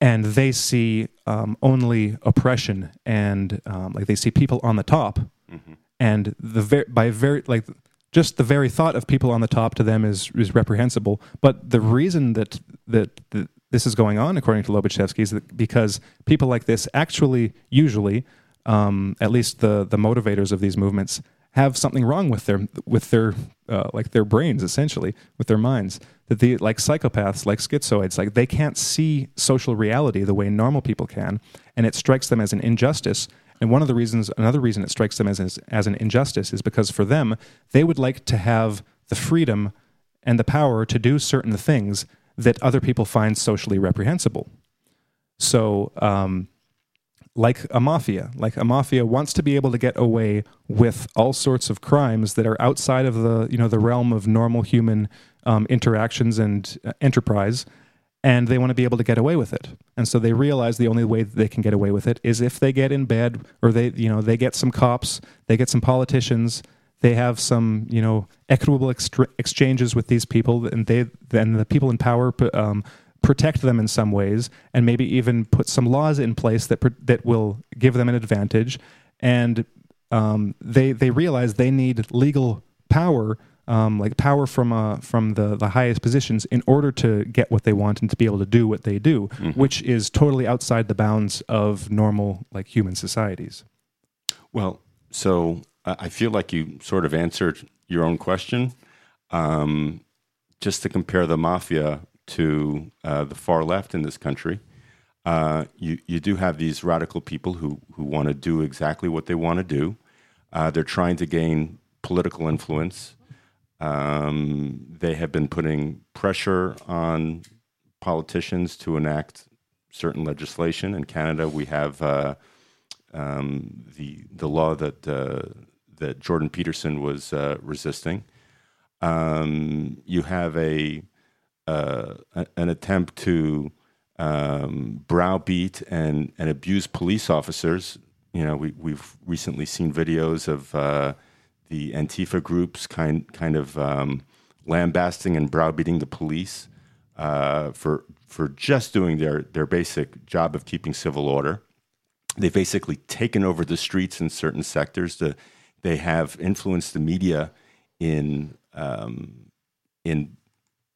and they see um, only oppression and um, like they see people on the top
Mm-hmm.
and the ver- by very like just the very thought of people on the top to them is is reprehensible. But the reason that that, that this is going on according to Lobaczewski is that because people like this actually usually um, at least the the motivators of these movements have something wrong with their with their uh, like their brains essentially with their minds. That the like psychopaths like schizoids like they can't see social reality the way normal people can and it strikes them as an injustice and one of the reasons another reason it strikes them as as, as an injustice is because for them they would like to have the freedom and the power to do certain things that other people find socially reprehensible so um, like a mafia. Like a mafia wants to be able to get away with all sorts of crimes that are outside of the you know the realm of normal human um, interactions and uh, enterprise, and they want to be able to get away with it. And so they realize the only way they can get away with it is if they get in bed or they you know they get some cops, they get some politicians. They have some, you know, equitable extra- exchanges with these people, and they then the people in power um, protect them in some ways and maybe even put some laws in place that that will give them an advantage and um, they they realize they need legal power um, like power from uh, from the the highest positions in order to get what they want and to be able to do what they do which is totally outside the bounds of normal like human societies
Well, so I I feel like you sort of answered your own question. Um, just to compare the mafia to uh, the far left in this country, uh, you you do have these radical people who who want to do exactly what they want to do. Uh, they're trying to gain political influence. Um, they have been putting pressure on politicians to enact certain legislation. In Canada, we have uh, um, the the law that uh, that Jordan Peterson was uh, resisting. Um, you have a, uh, a- an attempt to um, browbeat and and abuse police officers. You know, we we've recently seen videos of uh, the Antifa groups kind kind of um, lambasting and browbeating the police uh, for for just doing their their basic job of keeping civil order they've basically taken over the streets in certain sectors. To, they have influenced the media in um, in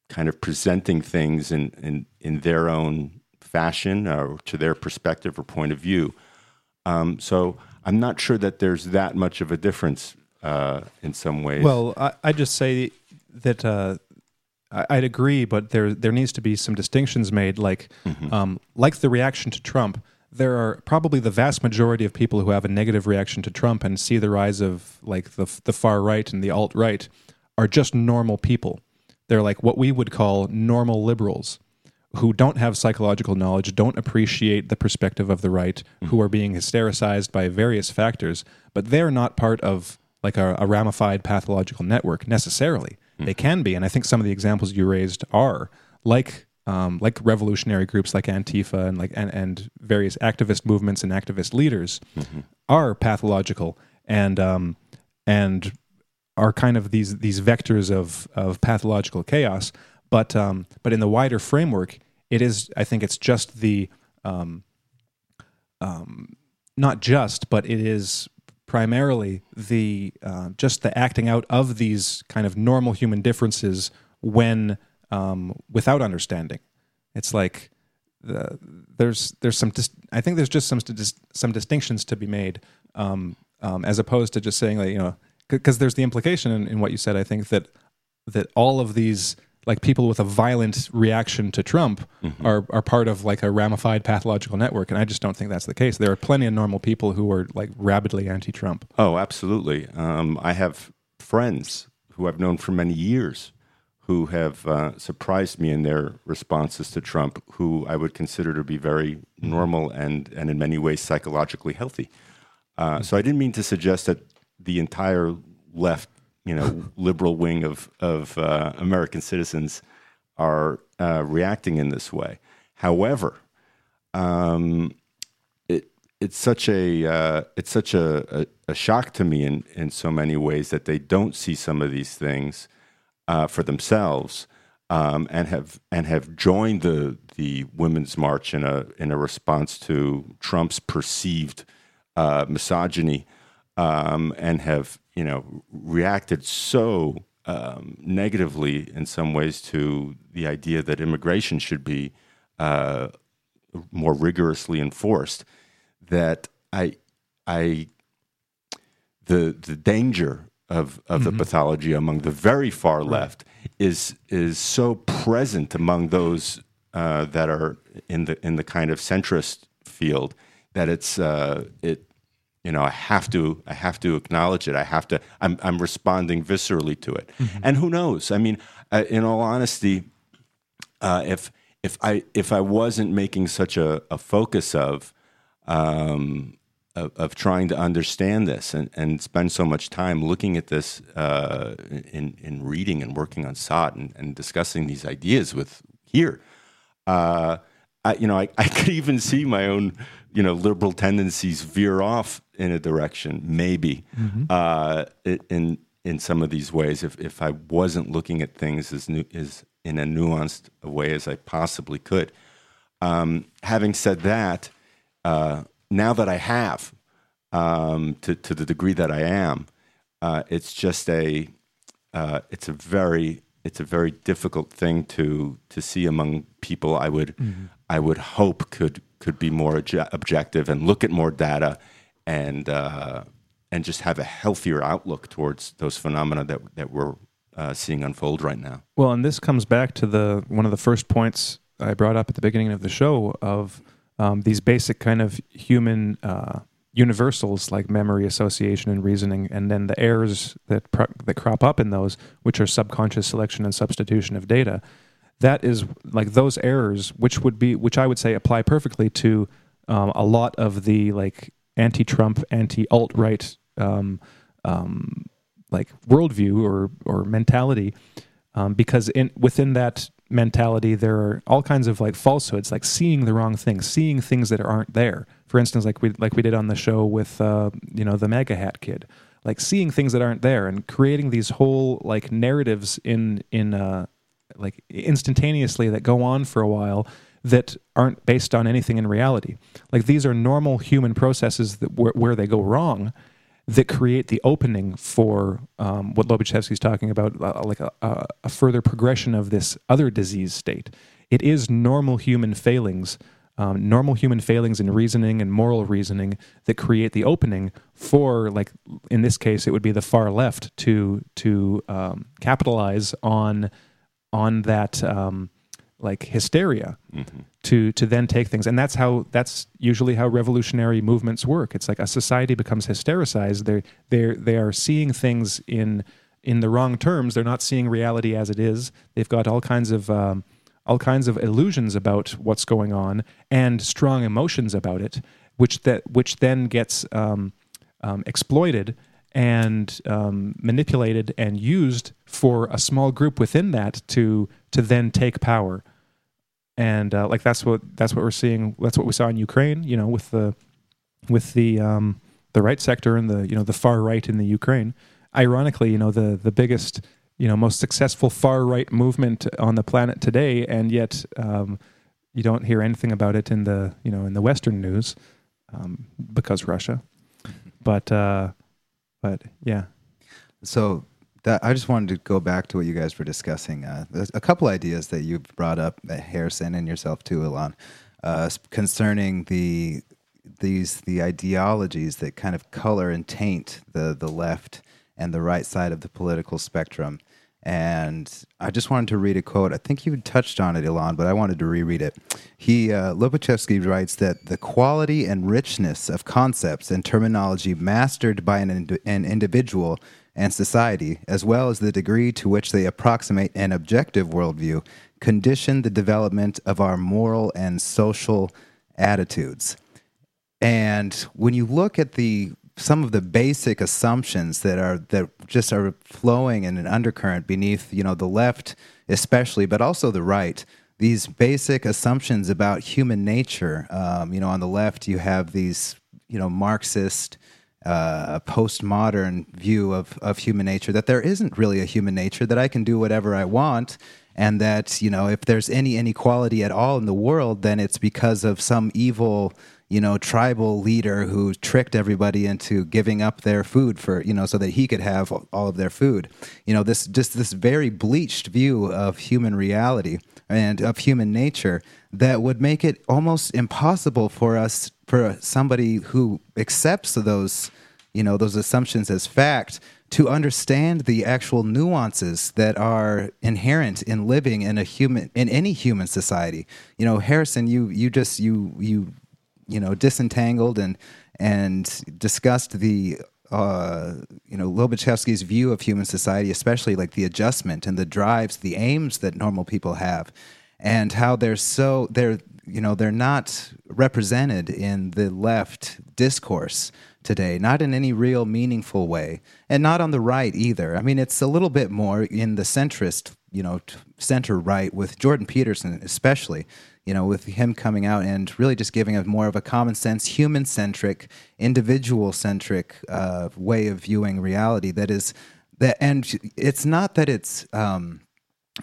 kind of presenting things in, in in their own fashion or to their perspective or point of view. Um, so I'm not sure that there's that much of a difference uh, in some ways.
Well, I, I just say that uh, I- I'd agree, but there there needs to be some distinctions made. Like um, like the reaction to Trump, there are probably the vast majority of people who have a negative reaction to Trump and see the rise of like the the far right and the alt right are just normal people. They're like what we would call normal liberals who don't have psychological knowledge, don't appreciate the perspective of the right, who are being hystericized by various factors, but they're not part of like a, a ramified pathological network necessarily. They can be, and I think some of the examples you raised are like um, like revolutionary groups like Antifa and like and, and various activist movements and activist leaders are pathological and um, and are kind of these these vectors of of pathological chaos. But um, but in the wider framework, it is I think it's just the um, um, not just, but it is primarily the uh, just the acting out of these kind of normal human differences when um, without understanding. It's like the, there's there's some dis- I think there's just some dis- some distinctions to be made um, um, as opposed to just saying like you know because there's the implication in, in what you said. I think that that all of these like people with a violent reaction to Trump are are part of like a ramified pathological network, and I just don't think that's the case. There are plenty of normal people who are like rabidly anti-Trump.
Oh, absolutely. Um, I have friends who I've known for many years who have uh, surprised me in their responses to Trump, who I would consider to be very normal and, and in many ways psychologically healthy. Uh, so I didn't mean to suggest that the entire left, you know, liberal wing of of uh, American citizens are uh, reacting in this way. However, um, it it's such a uh, it's such a, a, a, shock to me in in so many ways that they don't see some of these things uh, for themselves. Um, and have and have joined the the women's march in a in a response to Trump's perceived uh, misogyny, um, and have you know reacted so um, negatively in some ways to the idea that immigration should be uh, more rigorously enforced. That I, I, the the danger of of mm-hmm. the pathology among the very far left is is so present among those uh, that are in the in the kind of centrist field that it's uh, it you know, I have to, I have to acknowledge it. I have to, I'm, I'm responding viscerally to it. Mm-hmm. And who knows? I mean, uh, in all honesty, uh, if, if I, if I wasn't making such a, a focus of, um, of, of, trying to understand this and, and spend so much time looking at this uh, in, in reading and working on SOTT and, and discussing these ideas with here, uh, I, you know, I, I could even see my own, you know, liberal tendencies veer off in a direction, maybe, mm-hmm. uh, in in some of these ways. If if I wasn't looking at things as new as in a nuanced way as I possibly could. Um, having said that, uh, now that I have, um, to to the degree that I am, uh, it's just a uh, it's a very it's a very difficult thing to to see among people. I would mm-hmm. I would hope could could be more objective and look at more data and uh, and just have a healthier outlook towards those phenomena that that we're uh, seeing unfold right now.
Well, and this comes back to the one of the first points I brought up at the beginning of the show of um, these basic kind of human uh, universals like memory, association, and reasoning, and then the errors that pro- that crop up in those, which are subconscious selection and substitution of data that is like those errors, which would be, which I would say apply perfectly to um, a lot of the like anti-Trump, anti-alt right, um, um, like worldview or or mentality, um, because in within that mentality there are all kinds of like falsehoods, like seeing the wrong things, seeing things that aren't there. For instance, like we like we did on the show with uh, you know the MAGA hat kid, like seeing things that aren't there and creating these whole like narratives in in uh, like instantaneously that go on for a while that aren't based on anything in reality. Like these are normal human processes that where, where they go wrong that create the opening for um, what Lobaczewski's talking about, uh, like a, a, further progression of this other disease state. It is normal human failings, um, normal human failings in reasoning and moral reasoning that create the opening for, like in this case, it would be the far left to to um, capitalize on on that um, like hysteria mm-hmm. to to then take things. And that's how that's usually how revolutionary movements work. It's like a society becomes hystericized. They they they are seeing things in in the wrong terms. They're not seeing reality as it is. They've got all kinds of um, all kinds of illusions about what's going on and strong emotions about it which that which then gets um, um exploited and um, manipulated and used for a small group within that to to then take power. And uh, like that's what that's what we're seeing that's what we saw in Ukraine you know with the with the um, the right sector and the you know the far right in the Ukraine. Ironically you know the the biggest you know most successful far right movement on the planet today and yet um, you don't hear anything about it in the you know in the western news um, because Russia. [laughs] But uh, but yeah.
So that I just wanted to go back to what you guys were discussing. Uh, a couple ideas that you brought up, uh, Harrison and yourself too, Elan, uh, concerning the these the ideologies that kind of color and taint the the left and the right side of the political spectrum. And I just wanted to read a quote. I think you touched on it, Elan, but I wanted to reread it. He, uh, Lobaczewski writes that the quality and richness of concepts and terminology mastered by an, an individual and society, as well as the degree to which they approximate an objective worldview, condition the development of our moral and social attitudes. And when you look at the some of the basic assumptions that are that just are flowing in an undercurrent beneath, you know, the left especially, but also the right, these basic assumptions about human nature. Um, you know, on the left, you have these, you know, Marxist, uh, postmodern view of, of human nature that there isn't really a human nature, that I can do whatever I want. And that, you know, if there's any inequality at all in the world, then it's because of some evil, you know, tribal leader who tricked everybody into giving up their food for, you know, so that he could have all of their food. You know, this just this very bleached view of human reality and of human nature that would make it almost impossible for us for somebody who accepts those, you know, those assumptions as fact to understand the actual nuances that are inherent in living in a human in any human society. You know, Harrison, you you just you you you know disentangled and and discussed the uh, you know Lobaczewski's view of human society, especially like the adjustment and the drives, the aims that normal people have, and how they're so they're you know they're not represented in the left discourse today, not in any real meaningful way, and not on the right either. I mean, it's a little bit more in the centrist, you know, center right with Jordan Peterson especially you know, with him coming out and really just giving a more of a common sense, human centric, individual centric uh, way of viewing reality. That is that, and it's not that it's. Um,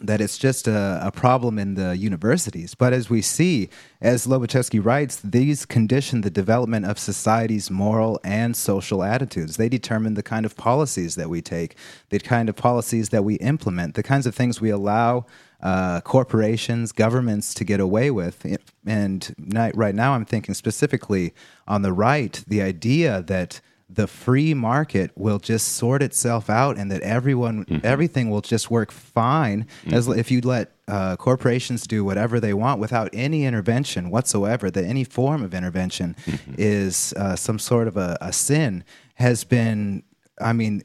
that it's just a, a, problem in the universities. But as we see, as Lobaczewski writes, these condition the development of society's moral and social attitudes. They determine the kind of policies that we take, the kind of policies that we implement, the kinds of things we allow uh, corporations, governments to get away with. And right now, I'm thinking specifically on the right, the idea that the free market will just sort itself out and that everyone mm-hmm. everything will just work fine mm-hmm. as if you let uh, corporations do whatever they want without any intervention whatsoever that any form of intervention mm-hmm. is uh, some sort of a, a sin has been i mean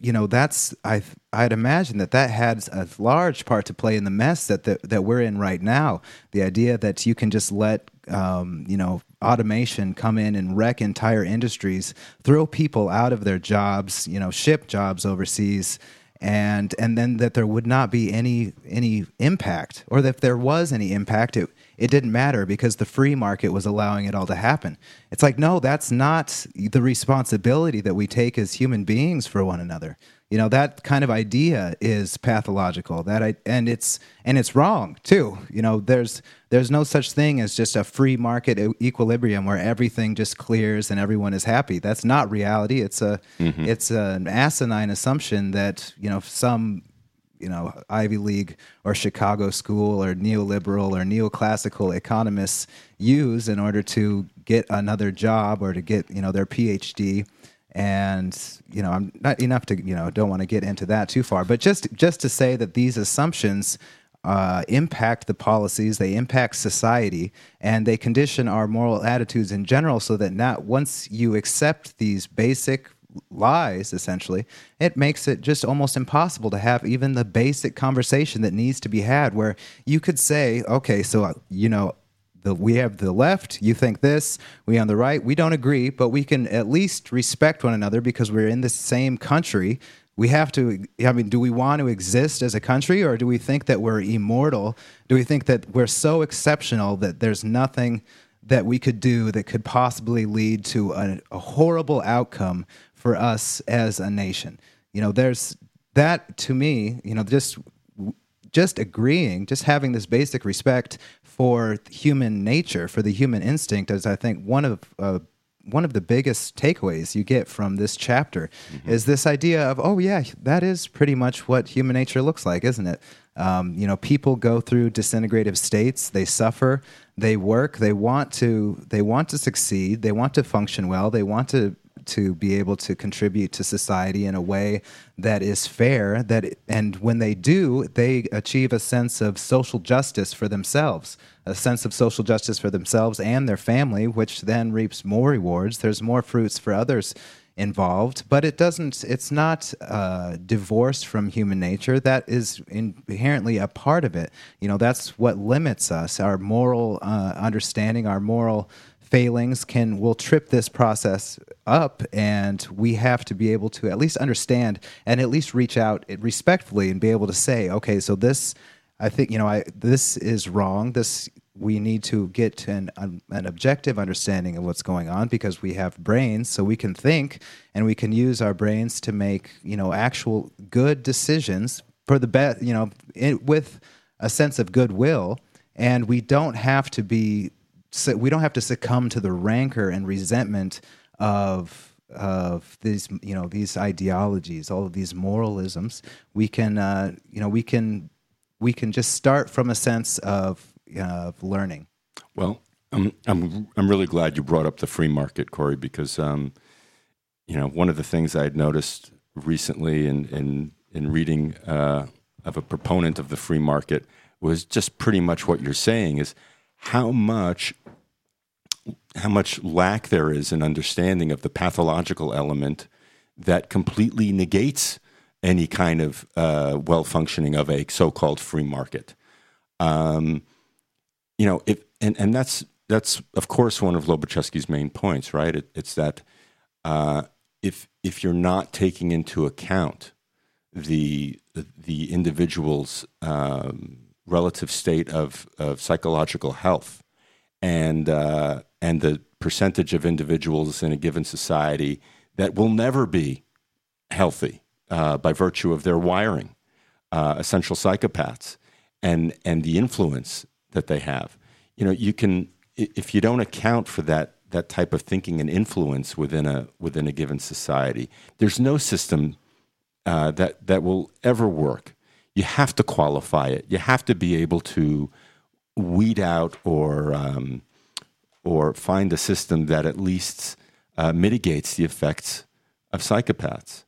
you know that's I I'd imagine that that had a large part to play in the mess that the, that we're in right now. The idea that you can just let um, you know automation come in and wreck entire industries, throw people out of their jobs, you know, ship jobs overseas, and and then that there would not be any any impact, or that if there was any impact, it it didn't matter because the free market was allowing it all to happen. It's like, no, that's not the responsibility that we take as human beings for one another. You know, that kind of idea is pathological. That I, and it's and it's wrong too. You know, there's there's no such thing as just a free market equilibrium where everything just clears and everyone is happy. That's not reality. It's a mm-hmm. it's an asinine assumption that, you know, some you know Ivy League or Chicago school or neoliberal or neoclassical economists use in order to get another job or to get you know their PhD. And you know, I'm not enough to you know don't want to get into that too far, but just just to say that these assumptions uh, impact the policies, they impact society, and they condition our moral attitudes in general. So that now, once you accept these basic lies essentially it makes it just almost impossible to have even the basic conversation that needs to be had where you could say okay so uh, you know the, we have the left you think this we on the right. We don't agree but we can at least respect one another because we're in the same country. We have to i mean do we want to exist as a country or do we think that we're immortal? Do we think that we're so exceptional that there's nothing that we could do that could possibly lead to a, a horrible outcome for us as a nation. You know, there's that to me, you know, just just agreeing, just having this basic respect for human nature, for the human instinct, is I think one of uh, one of the biggest takeaways you get from this chapter mm-hmm. is this idea of oh yeah, that is pretty much what human nature looks like, isn't it? Um, you know, people go through disintegrative states. They suffer. They work. They want to. They want to succeed. They want to function well. They want to to be able to contribute to society in a way that is fair that and when they do they achieve a sense of social justice for themselves a sense of social justice for themselves and their family which then reaps more rewards there's more fruits for others involved, but it doesn't. It's not uh, divorced from human nature. That is inherently a part of it. You know, that's what limits us. Our moral uh, understanding, our moral failings can will trip this process up and we have to be able to at least understand and at least reach out respectfully and be able to say okay so this i think you know i this is wrong. This we need to get an, um, an objective understanding of what's going on because we have brains so we can think and we can use our brains to make you know actual good decisions for the best you know it, with a sense of goodwill and we don't have to be we don't have to succumb to the rancor and resentment of of these you know these ideologies all of these moralisms we can uh, you know we can we can just start from a sense of of learning.
Well, I'm I'm I'm really glad you brought up the free market, Corey, because um, you know one of the things I had noticed recently in in in reading uh, of a proponent of the free market was just pretty much what you're saying is how much how much lack there is in understanding of the pathological element that completely negates any kind of uh, well functioning of a so-called free market. Um, you know, if and and that's that's of course one of Lobaczewski's main points, right? It, it's that uh, if if you're not taking into account the the individual's um, relative state of, of psychological health and uh, and the percentage of individuals in a given society that will never be healthy uh, by virtue of their wiring, uh, essential psychopaths, and and the influence that they have. You know, you can if you don't account for that that type of thinking and influence within a within a given society, there's no system uh, that that will ever work. You have to qualify it. You have to be able to weed out or um, or find a system that at least uh, mitigates the effects of psychopaths.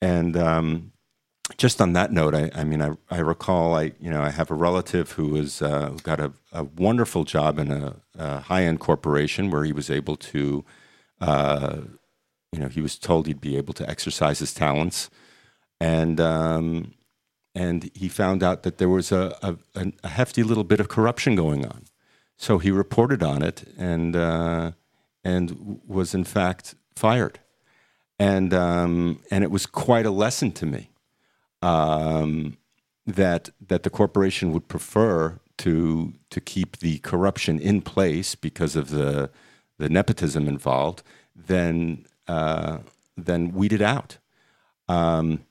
And um, just on that note, I, I, mean, I, I recall, I you know, I have a relative who was uh, who got a, a, wonderful job in a, a high end corporation where he was able to, uh, you know, he was told he'd be able to exercise his talents, and um, and he found out that there was a, a, a, hefty little bit of corruption going on, so he reported on it and uh, and was in fact fired, and um, and it was quite a lesson to me um, that that the corporation would prefer to to keep the corruption in place because of the the nepotism involved than uh, than weed it out. Um,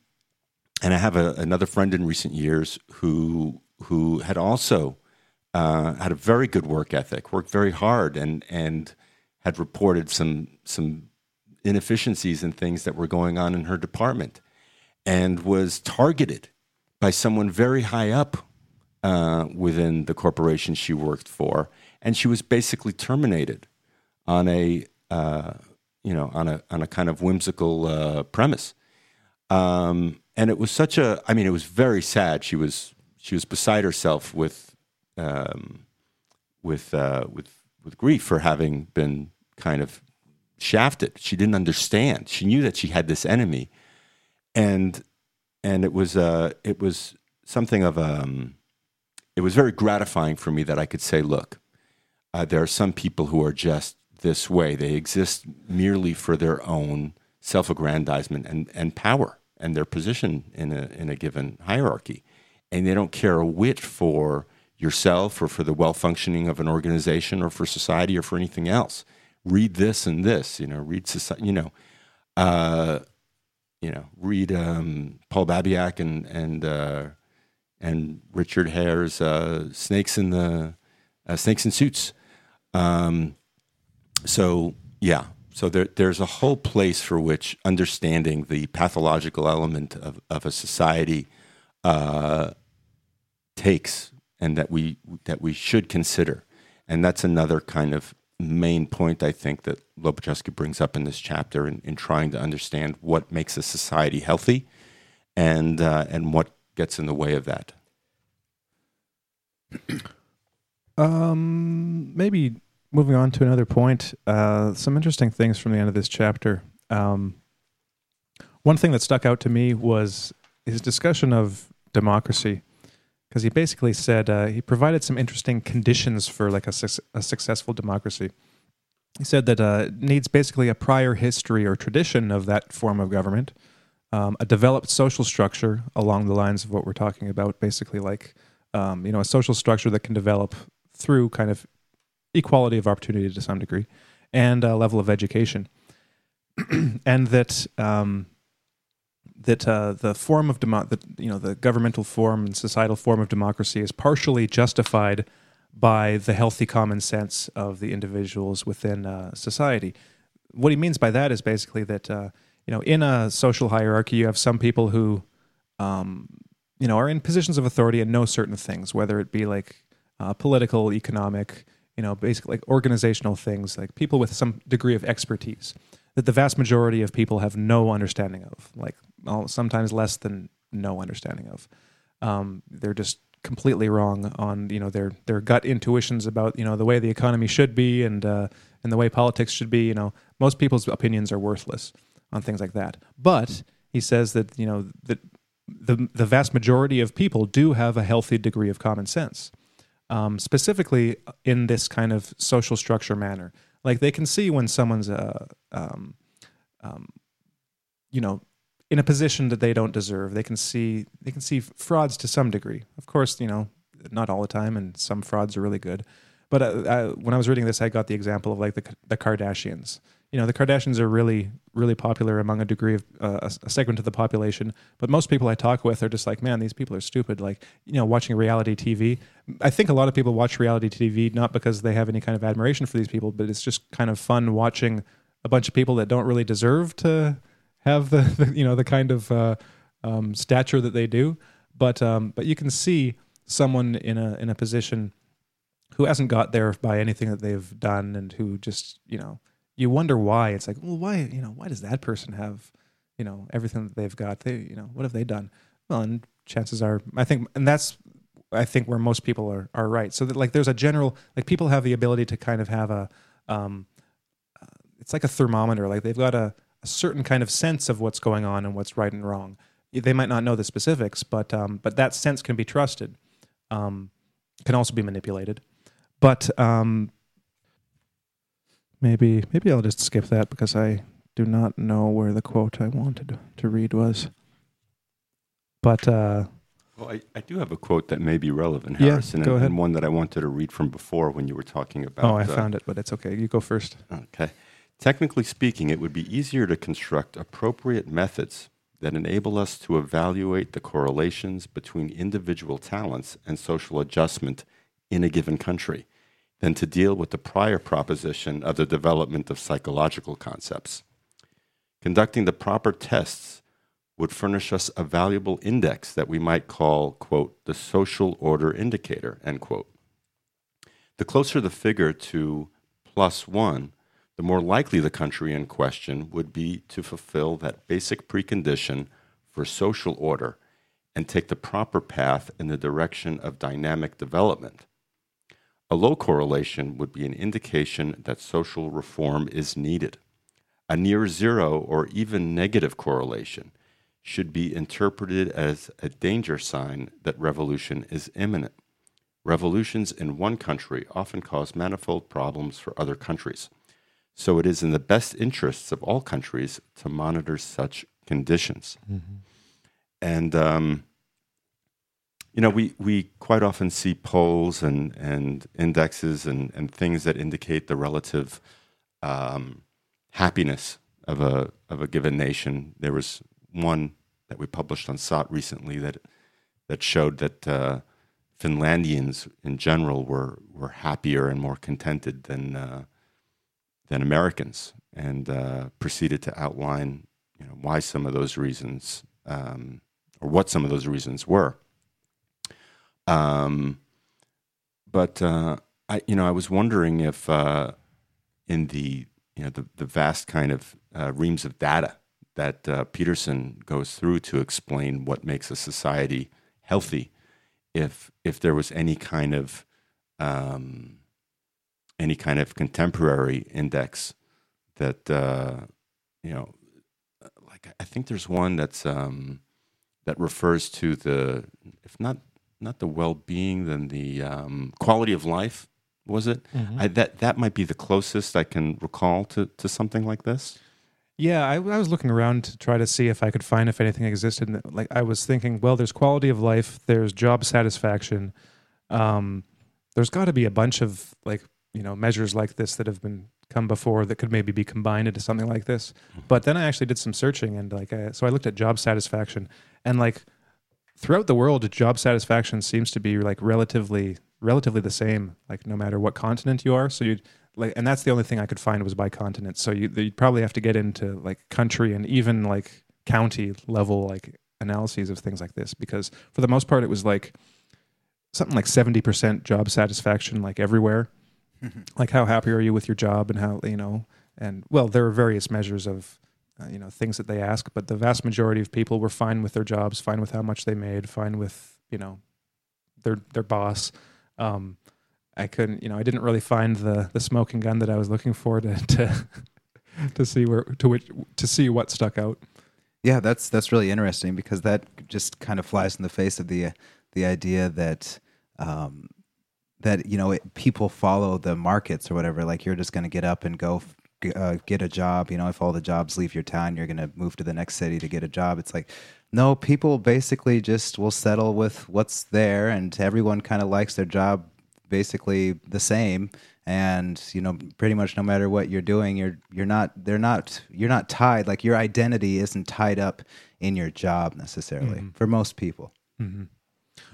and I have a, another friend in recent years who who had also uh, had a very good work ethic, worked very hard, and and had reported some some inefficiencies and things that were going on in her department and was targeted by someone very high up uh, within the corporation she worked for, and she was basically terminated on a uh, you know on a on a kind of whimsical uh, premise. Um, and it was such a I mean it was very sad. She was she was beside herself with um, with uh, with with grief for having been kind of shafted. She didn't understand. She knew that she had this enemy and and it was uh, it was something of um, it was very gratifying for me that I could say, look, uh, there are some people who are just this way. They exist merely for their own self-aggrandizement and, and power and their position in a in a given hierarchy, and they don't care a whit for yourself or for the well functioning of an organization or for society or for anything else. Read this and this, you know. Read society, you know. Uh, you know, read um, Paul Babiak and and uh, and Richard Hare's uh, Snakes in the uh, Snakes in Suits. Um, so yeah, so there, there's a whole place for which understanding the pathological element of, of a society uh, takes, and that we that we should consider, and that's another kind of main point I think that Lobaczewski brings up in this chapter in, in trying to understand what makes a society healthy and uh, and what gets in the way of that.
Um, maybe moving on to another point. Uh, some interesting things from the end of this chapter. Um, One thing that stuck out to me was his discussion of democracy, because he basically said uh, he provided some interesting conditions for like a, suc- a successful democracy. He said that uh, it needs basically a prior history or tradition of that form of government, um, a developed social structure along the lines of what we're talking about, basically like um, you know a social structure that can develop through kind of equality of opportunity to some degree, and a level of education, [clears throat] and that um, that uh, the form of demo- the, you know the governmental form and societal form of democracy is partially justified by the healthy common sense of the individuals within uh, society. What he means by that is basically that uh, you know in a social hierarchy you have some people who um, you know are in positions of authority and know certain things, whether it be like uh, political, economic, you know, basically like organizational things, like people with some degree of expertise that the vast majority of people have no understanding of, like sometimes less than no understanding of. Um, they're just completely wrong on you know their their gut intuitions about you know the way the economy should be and uh, and the way politics should be. You know, most people's opinions are worthless on things like that. But he says that you know that the the vast majority of people do have a healthy degree of common sense, um, specifically in this kind of social structure manner. Like they can see when someone's uh, um, um, you know in a position that they don't deserve. They can see they can see frauds to some degree. Of course, you know, not all the time, and some frauds are really good. But uh, I, when I was reading this, I got the example of like the the Kardashians. You know, the Kardashians are really really popular among a degree of uh, a, segment of the population. But most people I talk with are just like, man, these people are stupid. Like, you know, watching reality TV. I think a lot of people watch reality TV not because they have any kind of admiration for these people, but it's just kind of fun watching a bunch of people that don't really deserve to have the, the you know the kind of uh, um, stature that they do, but um, but you can see someone in a in a position who hasn't got there by anything that they've done, and who just you know you wonder why. It's like, well, why you know why does that person have you know everything that they've got? They you know what have they done? Well, and chances are, I think, and that's I think where most people are are right. So that like there's a general like people have the ability to kind of have a um, uh, it's like a thermometer. Like they've got a a certain kind of sense of what's going on and what's right and wrong. They might not know the specifics, but um, but that sense can be trusted. Um, can also be manipulated, but um, maybe maybe I'll just skip that because I do not know where the quote I wanted to read was. But uh,
well, I, I do have a quote that may be relevant,
Yeah,
Harrison,
go
and,
ahead.
and one that I wanted to read from before when you were talking about.
oh, I
uh,
found it, but it's okay. You go first.
Okay. Technically speaking, it would be easier to construct appropriate methods that enable us to evaluate the correlations between individual talents and social adjustment in a given country than to deal with the prior proposition of the development of psychological concepts. Conducting the proper tests would furnish us a valuable index that we might call, quote, the social order indicator, end quote. The closer the figure to plus one, the more likely the country in question would be to fulfill that basic precondition for social order and take the proper path in the direction of dynamic development. A low correlation would be an indication that social reform is needed. A near zero or even negative correlation should be interpreted as a danger sign that revolution is imminent. Revolutions in one country often cause manifold problems for other countries. So it is in the best interests of all countries to monitor such conditions. And um, you know, we, we quite often see polls and, and indexes and, and things that indicate the relative um, happiness of a of a given nation. There was one that we published on SOTT recently that that showed that uh, Finlandians in general were were happier and more contented than uh, than Americans, and uh, proceeded to outline you know why some of those reasons um, or what some of those reasons were. Um, but uh, I, you know, I was wondering if uh, in the you know the, the vast kind of uh, reams of data that uh, Peterson goes through to explain what makes a society healthy, if if there was any kind of um, any kind of contemporary index that uh, you know like I think there's one that's um, that refers to the if not not the well-being then the um, quality of life was it I, that that might be the closest I can recall to to something like this
Yeah, I, I was looking around to try to see if I could find if anything existed. And like I was thinking, well, there's quality of life, there's job satisfaction. Um, there's got to be a bunch of like you know measures like this that have been come before that could maybe be combined into something like this. But then I actually did some searching and like I, so I looked at job satisfaction and like throughout the world, job satisfaction seems to be like relatively relatively the same, like no matter what continent you are. So you like, and that's the only thing I could find was by continent. So you you'd probably have to get into like country and even like county level like analyses of things like this because for the most part it was like something like seventy percent job satisfaction like everywhere. [laughs] like how happy are you with your job and how you know and well there are various measures of uh, you know things that they ask but the vast majority of people were fine with their jobs fine with how much they made fine with you know their their boss um i couldn't you know i didn't really find the the smoking gun that i was looking for to [laughs] to to see where to which to see what stuck out
Yeah, that's that's really interesting because that just kind of flies in the face of the the idea that um, that you know it, people follow the markets or whatever. Like you're just going to get up and go uh, get a job. You know, if all the jobs leave your town, you're going to move to the next city to get a job. It's like no, people basically just will settle with what's there, and everyone kind of likes their job basically the same and you know pretty much no matter what you're doing you're you're not they're not you're not tied like your identity isn't tied up in your job necessarily for most people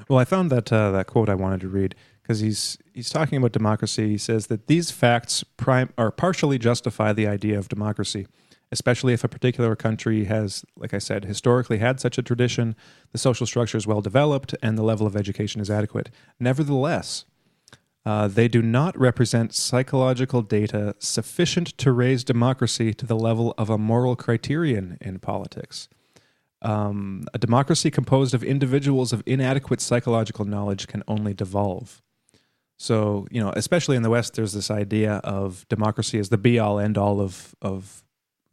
Well, I found that uh, that quote I wanted to read because he's he's talking about democracy. He says that these facts prime or partially justify the idea of democracy, especially if a particular country has, like I said, historically had such a tradition, the social structure is well developed, and the level of education is adequate. Nevertheless, uh, they do not represent psychological data sufficient to raise democracy to the level of a moral criterion in politics um, a democracy composed of individuals of inadequate psychological knowledge can only devolve. So, you know, especially in the West, there's this idea of democracy as the be all end all of, of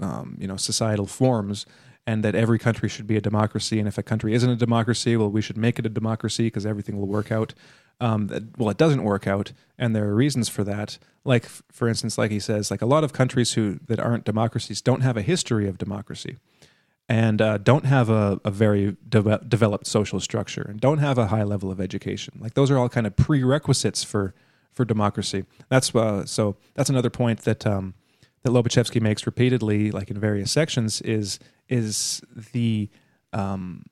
um, you know, societal forms, and that every country should be a democracy. And if a country isn't a democracy, well, we should make it a democracy because everything will work out. Um, that, well, it doesn't work out, and there are reasons for that. Like, for instance, like he says, like a lot of countries who that aren't democracies don't have a history of democracy and uh, don't have a, a very de- developed social structure and don't have a high level of education. Like those are all kind of prerequisites for for democracy. That's uh, so that's another point that um, that Lobaczewski makes repeatedly, like in various sections, is is the um,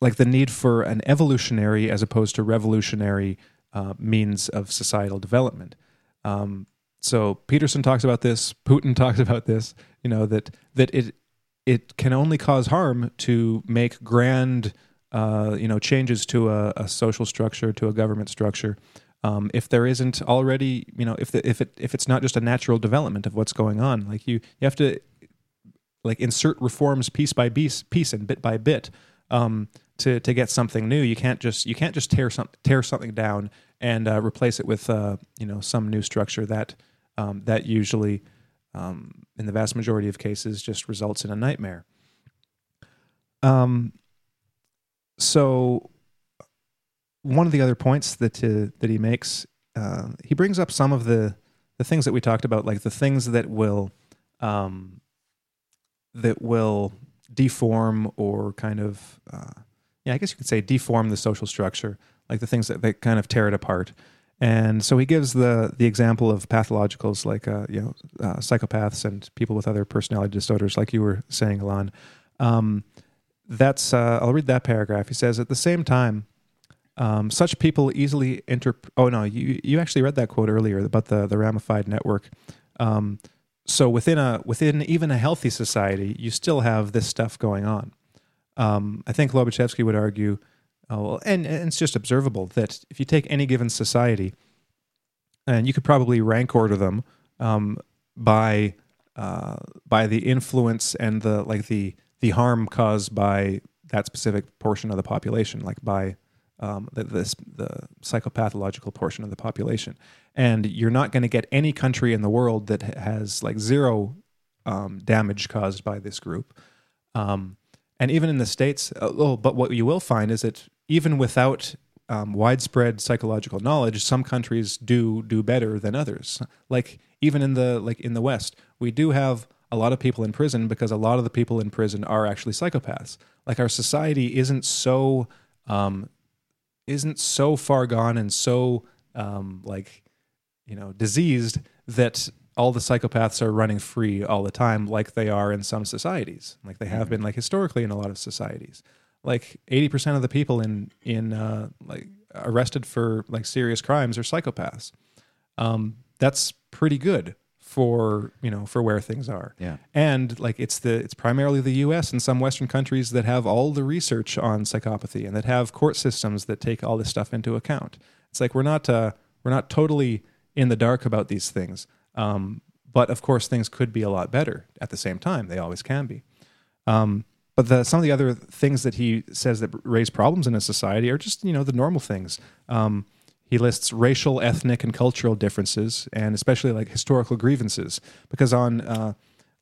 like the need for an evolutionary as opposed to revolutionary uh, means of societal development. Um, so Peterson talks about this. Putin [laughs] talks about this. You know that that it it can only cause harm to make grand, uh, you know, changes to a, a social structure, to a government structure, um, if there isn't already, you know, if the, if it if it's not just a natural development of what's going on. Like you, you have to like insert reforms piece by piece, piece and bit by bit um, to to get something new. You can't just you can't just tear some tear something down and uh, replace it with uh, you know some new structure that um, that usually um, in the vast majority of cases just results in a nightmare. Um, so one of the other points that uh, that he makes, uh, he brings up some of the the things that we talked about, like the things that will um, that will deform or kind of uh, yeah, I guess you could say deform the social structure, like the things that, that kind of tear it apart. And so he gives the the example of pathologicals like uh, you know uh, psychopaths and people with other personality disorders, like you were saying, Elan. Um, that's uh, I'll read that paragraph. He says at the same time, um, such people easily inter. Oh no, you you actually read that quote earlier about the the ramified network. Um, so within a within even a healthy society, you still have this stuff going on. Um, I think Lobaczewski would argue, well, and, and it's just observable that if you take any given society, and you could probably rank order them um, by uh, by the influence and the like the the harm caused by that specific portion of the population, like by um, the, this, the psychopathological portion of the population. And you're not going to get any country in the world that has like zero um, damage caused by this group. Um, and even in the states, oh, but what you will find is that even without um, widespread psychological knowledge, some countries do do better than others. Like even in the like in the West, we do have a lot of people in prison because a lot of the people in prison are actually psychopaths. Like our society isn't so um, isn't so far gone and so um, like you know diseased that all the psychopaths are running free all the time like they are in some societies like they have been like historically in a lot of societies like 80% of the people in in uh, like arrested for like serious crimes are psychopaths. Um, that's pretty good for you know for where things are.
Yeah.
and like it's the it's primarily the US and some western countries that have all the research on psychopathy and that have court systems that take all this stuff into account. It's like we're not uh, we're not totally in the dark about these things. Um, but of course things could be a lot better at the same time. They always can be. Um, but the, some of the other things that he says that raise problems in a society are just you know the normal things. Um, he lists racial, ethnic, and cultural differences, and especially like historical grievances. Because on uh,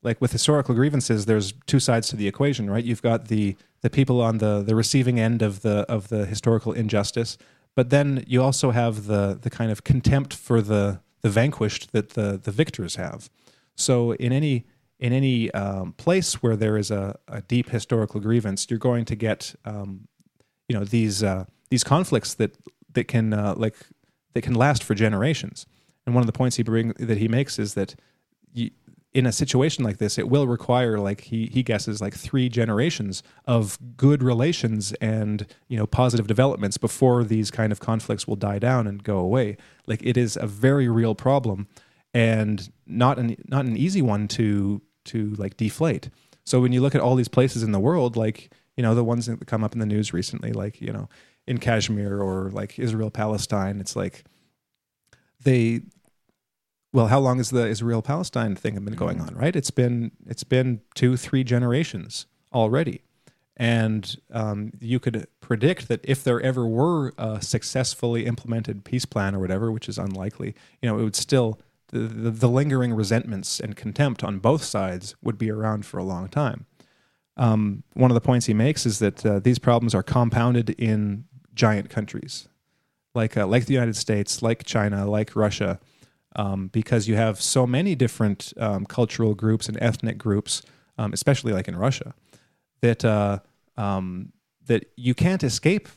like with historical grievances, there's two sides to the equation, right? You've got the the people on the the receiving end of the of the historical injustice, but then you also have the the kind of contempt for the the vanquished that the the victors have. So in any in any um, place where there is a, a deep historical grievance, you're going to get um, you know these uh, these conflicts that that can uh, like that can last for generations. And one of the points he bring that he makes is that you, in a situation like this, it will require like he he guesses like three generations of good relations and you know positive developments before these kind of conflicts will die down and go away. Like it is a very real problem and not an not an easy one to to like deflate. So when you look at all these places in the world, like you know the ones that come up in the news recently, like you know in Kashmir or like Israel Palestine, it's like they. Well, how long has the Israel Palestine thing been going on? Right, it's been it's been two three generations already, and um, you could predict that if there ever were a successfully implemented peace plan or whatever, which is unlikely, you know, it would still the, the, lingering resentments and contempt on both sides would be around for a long time. Um, one of the points he makes is that uh, these problems are compounded in giant countries, like uh, like the United States, like China, like Russia, um, because you have so many different um, cultural groups and ethnic groups, um, especially like in Russia, that uh, um, that you can't escape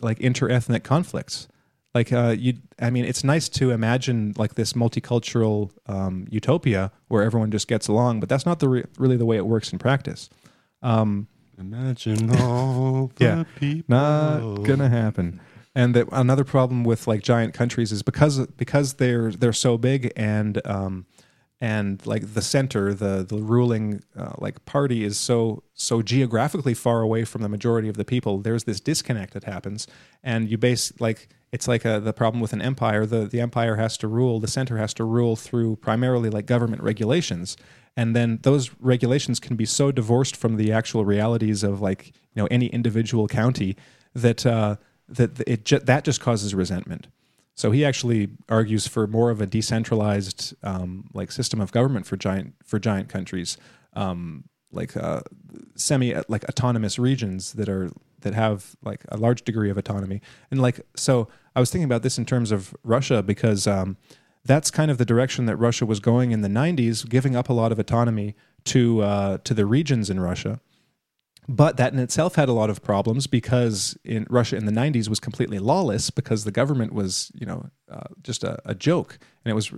like inter-ethnic conflicts like uh, you i mean it's nice to imagine like this multicultural um, utopia where everyone just gets along but that's not the re- really the way it works in practice um,
Imagine [laughs] all the
Yeah.
people.
not gonna happen and that another problem with like giant countries is because because they're they're so big and um and like the center the the ruling uh, like party is so so geographically far away from the majority of the people there's this disconnect that happens and you base like it's like a, the problem with an empire the the empire has to rule the center has to rule through primarily like government regulations and then those regulations can be so divorced from the actual realities of like you know any individual county that uh, that it ju- that just causes resentment. So he actually argues for more of a decentralized um, like system of government for giant for giant countries, um, like uh, semi like autonomous regions that are that have like a large degree of autonomy. And like so, I was thinking about this in terms of Russia because um, that's kind of the direction that Russia was going in the '90s, giving up a lot of autonomy to uh, to the regions in Russia. But that in itself had a lot of problems because in Russia in the 90s was completely lawless because the government was, you know, uh, just a, a joke, and it was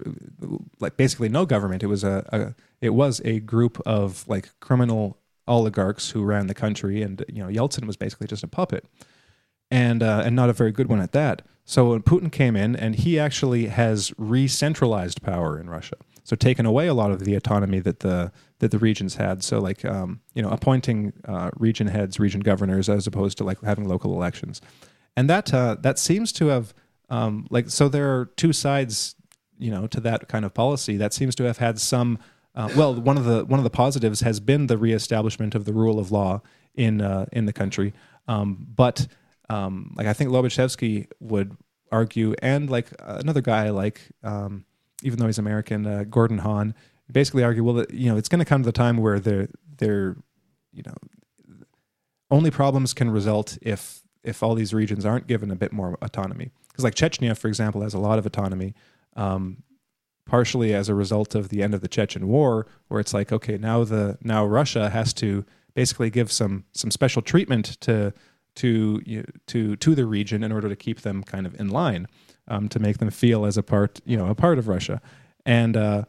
like basically no government. It was a, a it was a group of like criminal oligarchs who ran the country, and you know Yeltsin was basically just a puppet, and uh, and not a very good one at that. So when Putin came in, and he actually has re-centralized power in Russia, so taken away a lot of the autonomy that the that the regions had. So like um, you know appointing uh, region heads, region governors, as opposed to like having local elections, and that uh, that seems to have um, like so there are two sides you know to that kind of policy that seems to have had some. Uh, well, one of the one of the positives has been the reestablishment of the rule of law in uh, in the country, um, but um, like I think Lobaczewski would argue, and like another guy like um, even though he's American, uh, Gordon Hahn, basically argue, well, you know, it's going to come to the time where there there you know, only problems can result if if all these regions aren't given a bit more autonomy. Because like Chechnya, for example, has a lot of autonomy. Um, partially as a result of the end of the Chechen War, where it's like, okay, now the now Russia has to basically give some some special treatment to to you know, to to the region in order to keep them kind of in line, um, to make them feel as a part you know a part of Russia, and uh,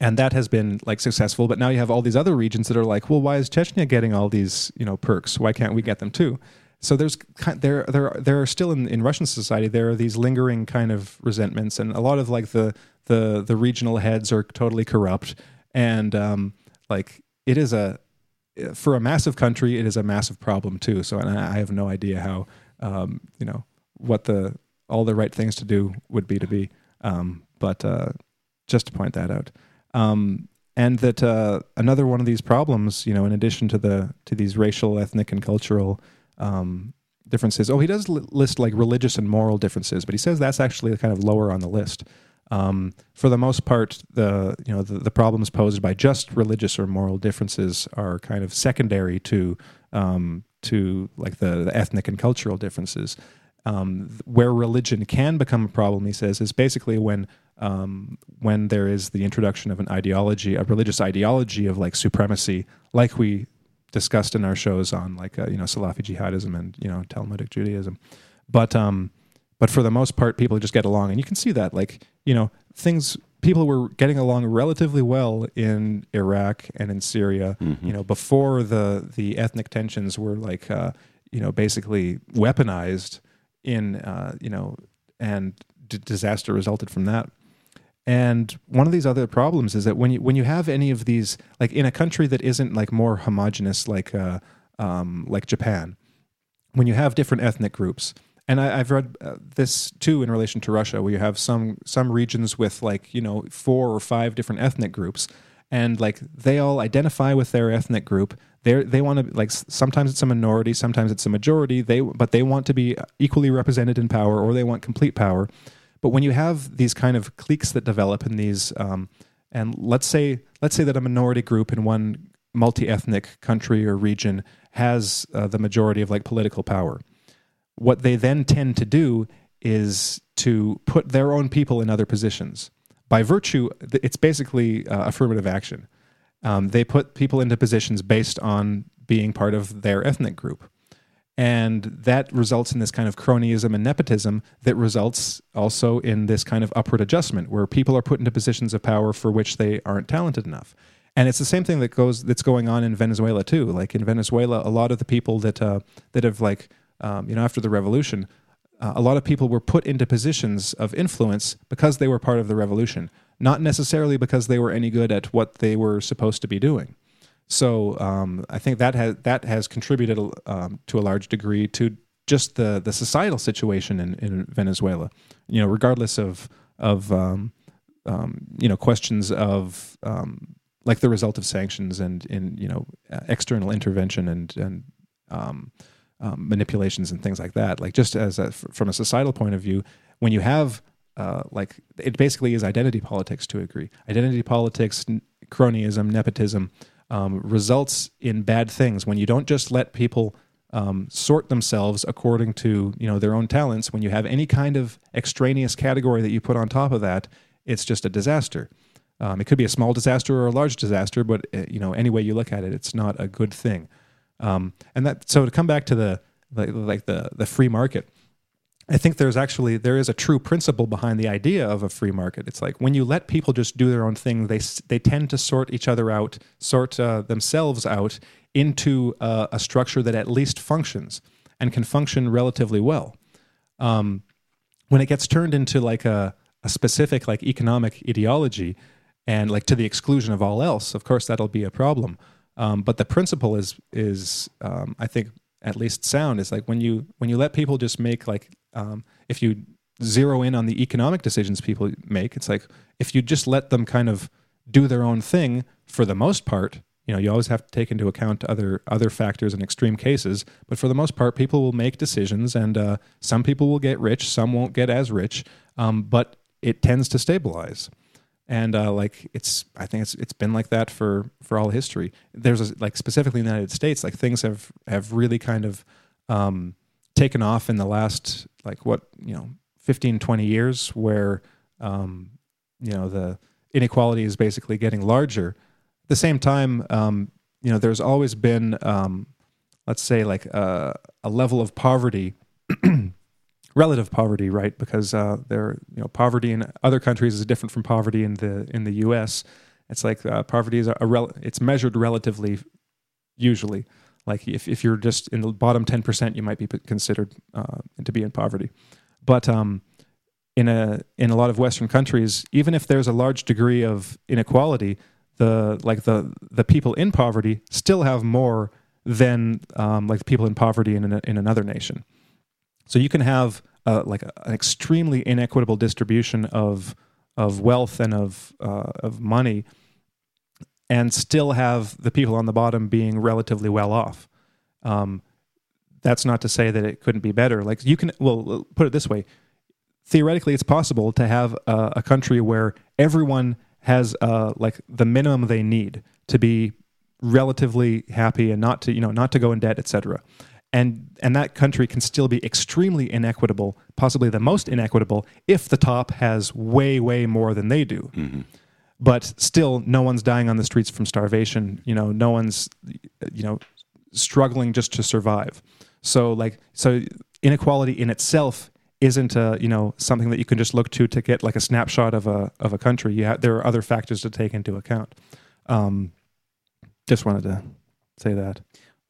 and that has been like successful. But now you have all these other regions that are like, well, why is Chechnya getting all these you know perks? Why can't we get them too? So there's there there there are still in, in Russian society there are these lingering kind of resentments, and a lot of like the the the regional heads are totally corrupt, and um, like it is a for a massive country, it is a massive problem too. So, and I have no idea how, um, you know, what the all the right things to do would be to be. Um, but uh, just to point that out, um, and that uh, another one of these problems, you know, in addition to the to these racial, ethnic, and cultural um, differences. Oh, he does list like religious and moral differences, but he says that's actually kind of lower on the list. Um, for the most part, the you know the, the, problems posed by just religious or moral differences are kind of secondary to um, to like the, the, ethnic and cultural differences. Um, where religion can become a problem, he says, is basically when um, when there is the introduction of an ideology, a religious ideology of like supremacy, like we discussed in our shows on like uh, you know Salafi jihadism and you know Talmudic Judaism, but um, but for the most part, people just get along, and you can see that. Like you know, things people were getting along relatively well in Iraq and in Syria. Mm-hmm. You know, before the the ethnic tensions were like uh, you know basically weaponized in uh, you know, and d- disaster resulted from that. And one of these other problems is that when you when you have any of these like in a country that isn't like more homogenous like uh, um, like Japan, when you have different ethnic groups, and I, have read uh, this too in relation to Russia, where you have some some regions with like you know four or five different ethnic groups, and like they all identify with their ethnic group. They they want to like sometimes it's a minority, sometimes it's a majority. They but they want to be equally represented in power, or they want complete power. But when you have these kind of cliques that develop in these, um, and let's say let's say that a minority group in one multi-ethnic country or region has uh, the majority of like political power what they then tend to do is to put their own people in other positions. By virtue, it's basically uh, affirmative action. Um, they put people into positions based on being part of their ethnic group. And that results in this kind of cronyism and nepotism that results also in this kind of upward adjustment where people are put into positions of power for which they aren't talented enough. And it's the same thing that goes that's going on in Venezuela too. Like in Venezuela, a lot of the people that uh, that have like um, you know, after the revolution, uh, a lot of people were put into positions of influence because they were part of the revolution, not necessarily because they were any good at what they were supposed to be doing. So um, I think that has that has contributed um, to a large degree to just the the societal situation in, in Venezuela. You know, regardless of of um, um you know questions of um, like the result of sanctions and in you know external intervention and and um, manipulations and things like that. Like just as a, from a societal point of view, when you have uh, like it basically is identity politics to a degree. Identity politics, cronyism, nepotism um, results in bad things when you don't just let people um, sort themselves according to you know their own talents. When you have any kind of extraneous category that you put on top of that, it's just a disaster. Um, it could be a small disaster or a large disaster, but uh, you know any way you look at it, it's not a good thing. Um, and that so to come back to the like, like the the free market, I think there's actually there is a true principle behind the idea of a free market. It's like when you let people just do their own thing, they they tend to sort each other out, sort uh, themselves out into uh, a structure that at least functions and can function relatively well. Um, when it gets turned into like a, a specific like economic ideology and like to the exclusion of all else, of course that'll be a problem. Um, but the principle is is um, I think at least sound is like when you when you let people just make like um, if you zero in on the economic decisions people make, it's like if you just let them kind of do their own thing for the most part. You know, you always have to take into account other other factors in extreme cases, but for the most part, people will make decisions, and uh, some people will get rich, some won't get as rich, um, but it tends to stabilize. and uh, like it's I think it's it's been like that for for all history. There's a, like specifically in the United States, like things have have really kind of um, taken off in the last like what you know 15 20 years where um, you know the inequality is basically getting larger. At the same time um, you know there's always been um, let's say like a, a level of poverty [clears throat] relative poverty right? Because uh, there you know poverty in other countries is different from poverty in the in the US it's like uh, poverty is a, a rel- it's measured relatively usually like if, if you're just in the bottom 10%, you might be considered uh, to be in poverty. But um, in a in a lot of Western countries, even if there's a large degree of inequality, the like the the people in poverty still have more than um, like people in poverty in an, in another nation. So you can have uh, like a, an extremely inequitable distribution of of wealth and of uh, of money and still have the people on the bottom being relatively well off. Um, that's not to say that it couldn't be better. Like you can, well, put it this way: theoretically, it's possible to have a, a country where everyone has uh, like the minimum they need to be relatively happy and not to, you know, not to go in debt, etc. And and that country can still be extremely inequitable, possibly the most inequitable, if the top has way, way more than they do. Mm-hmm but still no one's dying on the streets from starvation. You know no one's you know struggling just to survive. So like so inequality in itself isn't a, you know something that you can just look to to get like a snapshot of a of a country. You there are other factors to take into account. Um, just wanted to say that.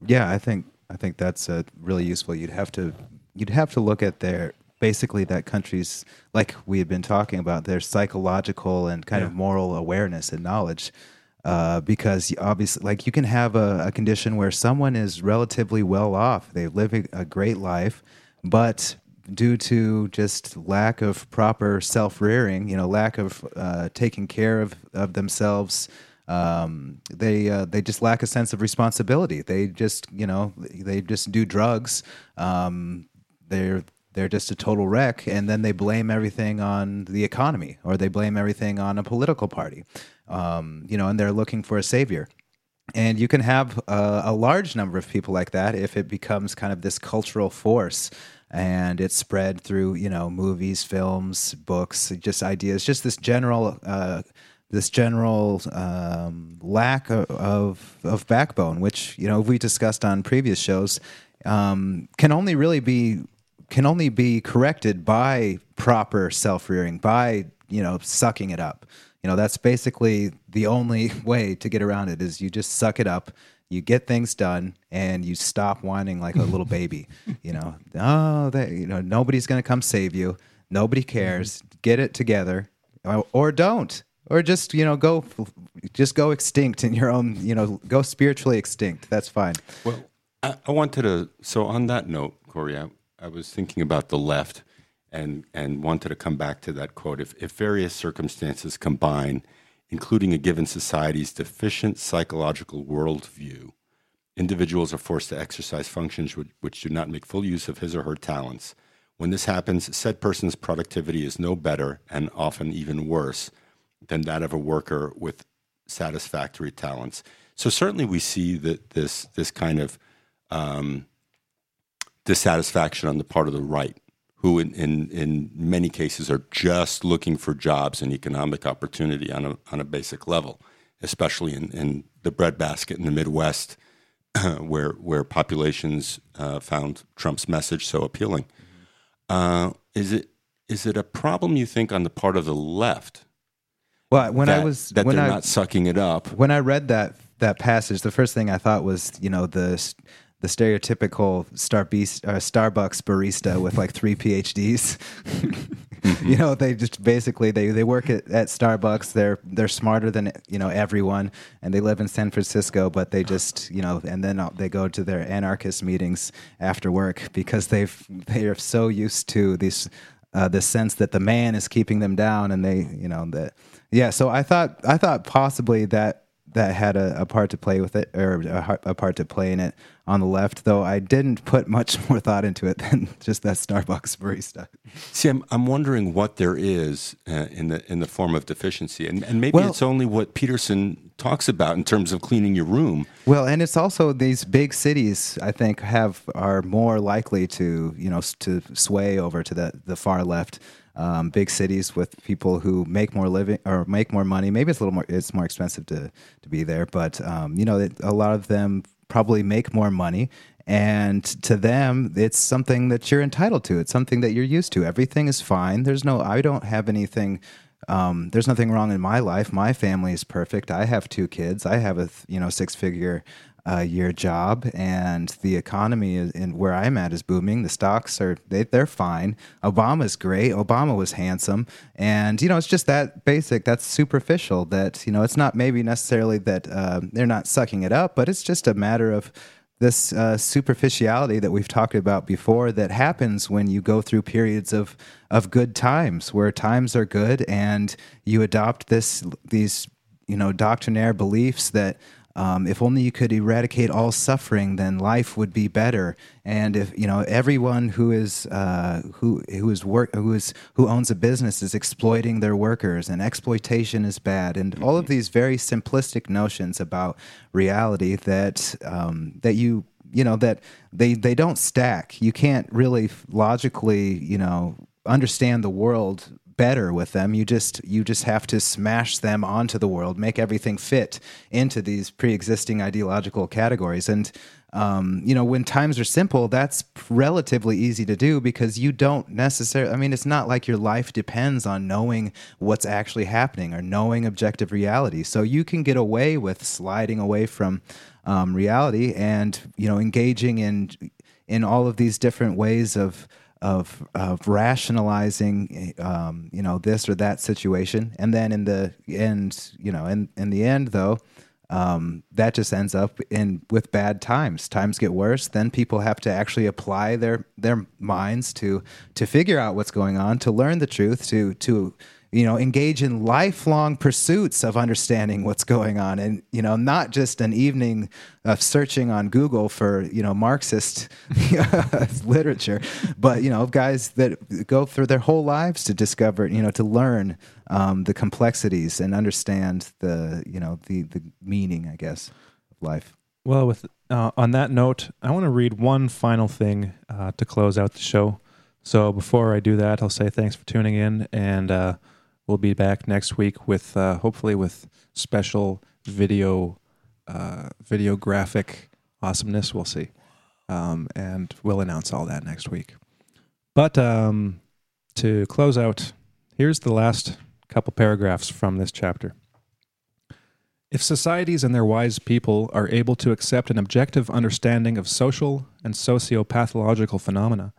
Yeah i think i think that's uh, really useful you'd have to you'd have to look at their basically that country's like we had been talking about their psychological and kind yeah. of moral awareness and knowledge uh, because obviously like you can have a, a, condition where someone is relatively well off they live a, a great life but due to just lack of proper self-rearing you know lack of uh, taking care of, of themselves um, they uh, they just lack a sense of responsibility. They just you know they just do drugs. Um, they're they're just a total wreck and then they blame everything on the economy or they blame everything on a political party um, you know and they're looking for a savior. And you can have a, a, large number of people like that if it becomes kind of this cultural force and it's spread through you know movies films books just ideas just this general uh, this general um, lack of, of, of backbone which you know we discussed on previous shows um, can only really be can only be corrected by proper self-rearing, by you know sucking it up. You know that's basically the only [laughs] way to get around it is you just suck it up. You get things done and you stop whining like a little baby. [laughs] You know, oh, that you know nobody's going to come save you. Nobody mm-hmm. cares. Get it together, or, or don't or just you know go just go extinct in your own you know go spiritually extinct that's fine
well i, I wanted to so on that note corey I, I was thinking about the left and, and wanted to come back to that quote. If, if various circumstances combine, including a given society's deficient psychological worldview, individuals are forced to exercise functions which, which do not make full use of his or her talents. When this happens, said person's productivity is no better and often even worse than that of a worker with satisfactory talents. So certainly we see that this this kind of um, dissatisfaction on the part of the right, who in, in, in many cases are just looking for jobs and economic opportunity on a, on a basic level, especially in, in the breadbasket in the Midwest, [clears throat] where, where populations uh, found Trump's message so appealing. Uh, is, it, is it a problem, you think, on the part of the left?
Well, when
that,
I was
that
when
they're
I,
not sucking it up.
When I read that that passage, the first thing I thought was, you know, the the stereotypical Star Beast, uh, Starbucks barista with like three PhDs. [laughs] you know, they just basically they, they work at, at Starbucks. They're they're smarter than you know everyone, and they live in San Francisco. But they just you know, and then they go to their anarchist meetings after work because they've they are so used to this uh, the sense that the man is keeping them down, and they you know that yeah. So I thought I thought possibly that that had a, a part to play with it or a, a, part to play in it on the left, though I didn't put much [laughs] more thought into it than just that Starbucks barista.
See, I'm, I'm wondering what there is uh, in the in the form of deficiency, and, and maybe
Well-
it's only what Peterson talks about in terms of cleaning your room.
Well, and it's also these big cities. I think have are more likely to you know to sway over to the the far left. Um, big cities with people who make more living or make more money. Maybe it's a little more. It's more expensive to to be there, but um, you know a lot of them probably make more money. And to them, it's something that you're entitled to. It's something that you're used to. Everything is fine. There's no. I don't have anything um, there's nothing wrong in my life. My family is perfect. I have two kids. I have a you know six figure uh, year job, and the economy is, in where I'm at is booming. The stocks are they they're fine. Obama's great. Obama was handsome, and you know it's just that basic. That's superficial. That you know it's not maybe necessarily that uh, they're not sucking it up, but it's just a matter of this uh, superficiality that we've talked about before that happens when you go through periods of of good times where times are good and you adopt this these you know doctrinaire beliefs that um, if only you could eradicate all suffering, then life would be better. And if you know everyone who is uh, who who is work who is who owns a business is exploiting their workers, and exploitation is bad, and all of these very simplistic notions about reality that um, that you you know that they they don't stack. You can't really logically you know understand the world better with them. You just you just have to smash them onto the world make everything fit into these pre-existing ideological categories. And um, you know when times are simple that's relatively easy to do because you don't necessarily i mean it's not like your life depends on knowing what's actually happening or knowing objective reality. So you can get away with sliding away from um, reality and you know engaging in in all of these different ways of of of rationalizing um, you know this or that situation. And then in the end you know in in the end though um, that just ends up in with bad times. Times get worse. Then people have to actually apply their their minds to to figure out what's going on to learn the truth to to you know engage in lifelong pursuits of understanding what's going on and you know not just an evening of searching on google for you know marxist [laughs] literature but you know guys that go through their whole lives to discover you know to learn um, the complexities and understand the you know the the meaning i guess of life
Well, with uh, on that note, I want to read one final thing uh, to close out the show. So before I do that, I'll say thanks for tuning in, and uh, we'll be back next week with uh, hopefully with special video, uh, video graphic awesomeness. We'll see, um, and we'll announce all that next week. But um, to close out, here's the last couple paragraphs from this chapter. If societies and their wise people are able to accept an objective understanding of social and socio-pathological phenomena,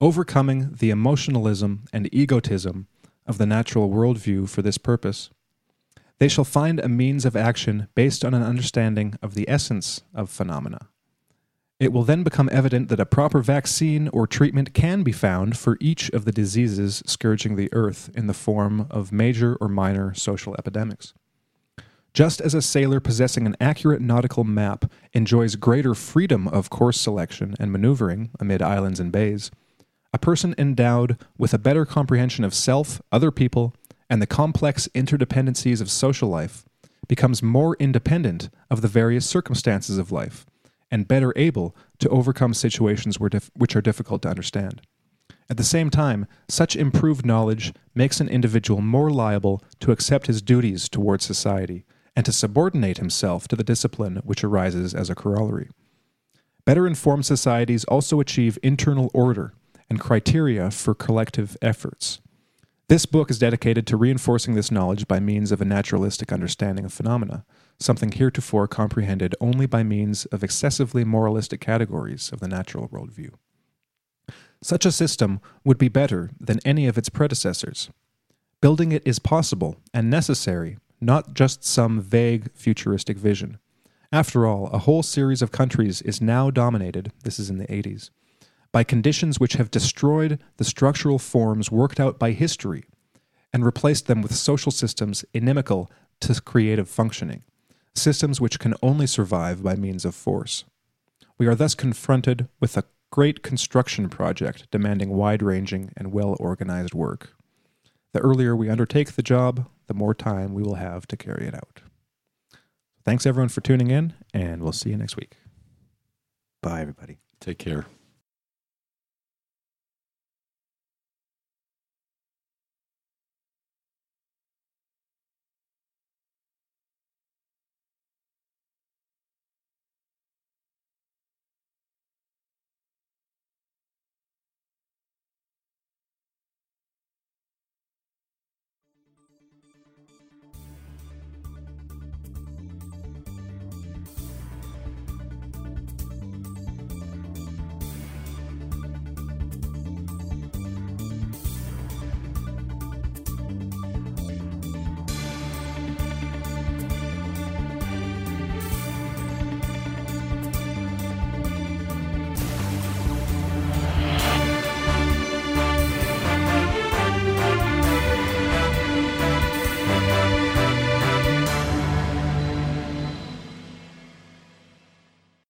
overcoming the emotionalism and egotism of the natural worldview for this purpose, they shall find a means of action based on an understanding of the essence of phenomena. It will then become evident that a proper vaccine or treatment can be found for each of the diseases scourging the earth in the form of major or minor social epidemics. Just as a sailor possessing an accurate nautical map enjoys greater freedom of course selection and maneuvering amid islands and bays, a person endowed with a better comprehension of self, other people, and the complex interdependencies of social life becomes more independent of the various circumstances of life and better able to overcome situations which are difficult to understand. At the same time, such improved knowledge makes an individual more liable to accept his duties towards society and to subordinate himself to the discipline which arises as a corollary. Better informed societies also achieve internal order and criteria for collective efforts. This book is dedicated to reinforcing this knowledge by means of a naturalistic understanding of phenomena, something heretofore comprehended only by means of excessively moralistic categories of the natural worldview. Such a system would be better than any of its predecessors. Building it is possible and necessary, not just some vague futuristic vision. After all, a whole series of countries is now dominated, this is in the 80s, by conditions which have destroyed the structural forms worked out by history and replaced them with social systems inimical to creative functioning. systems which can only survive by means of force. We are thus confronted with a great construction project demanding wide ranging and well organized work. The earlier we undertake the job, the more time we will have to carry it out. Thanks everyone for tuning in, and we'll see you next week.
Bye, everybody.
Take care.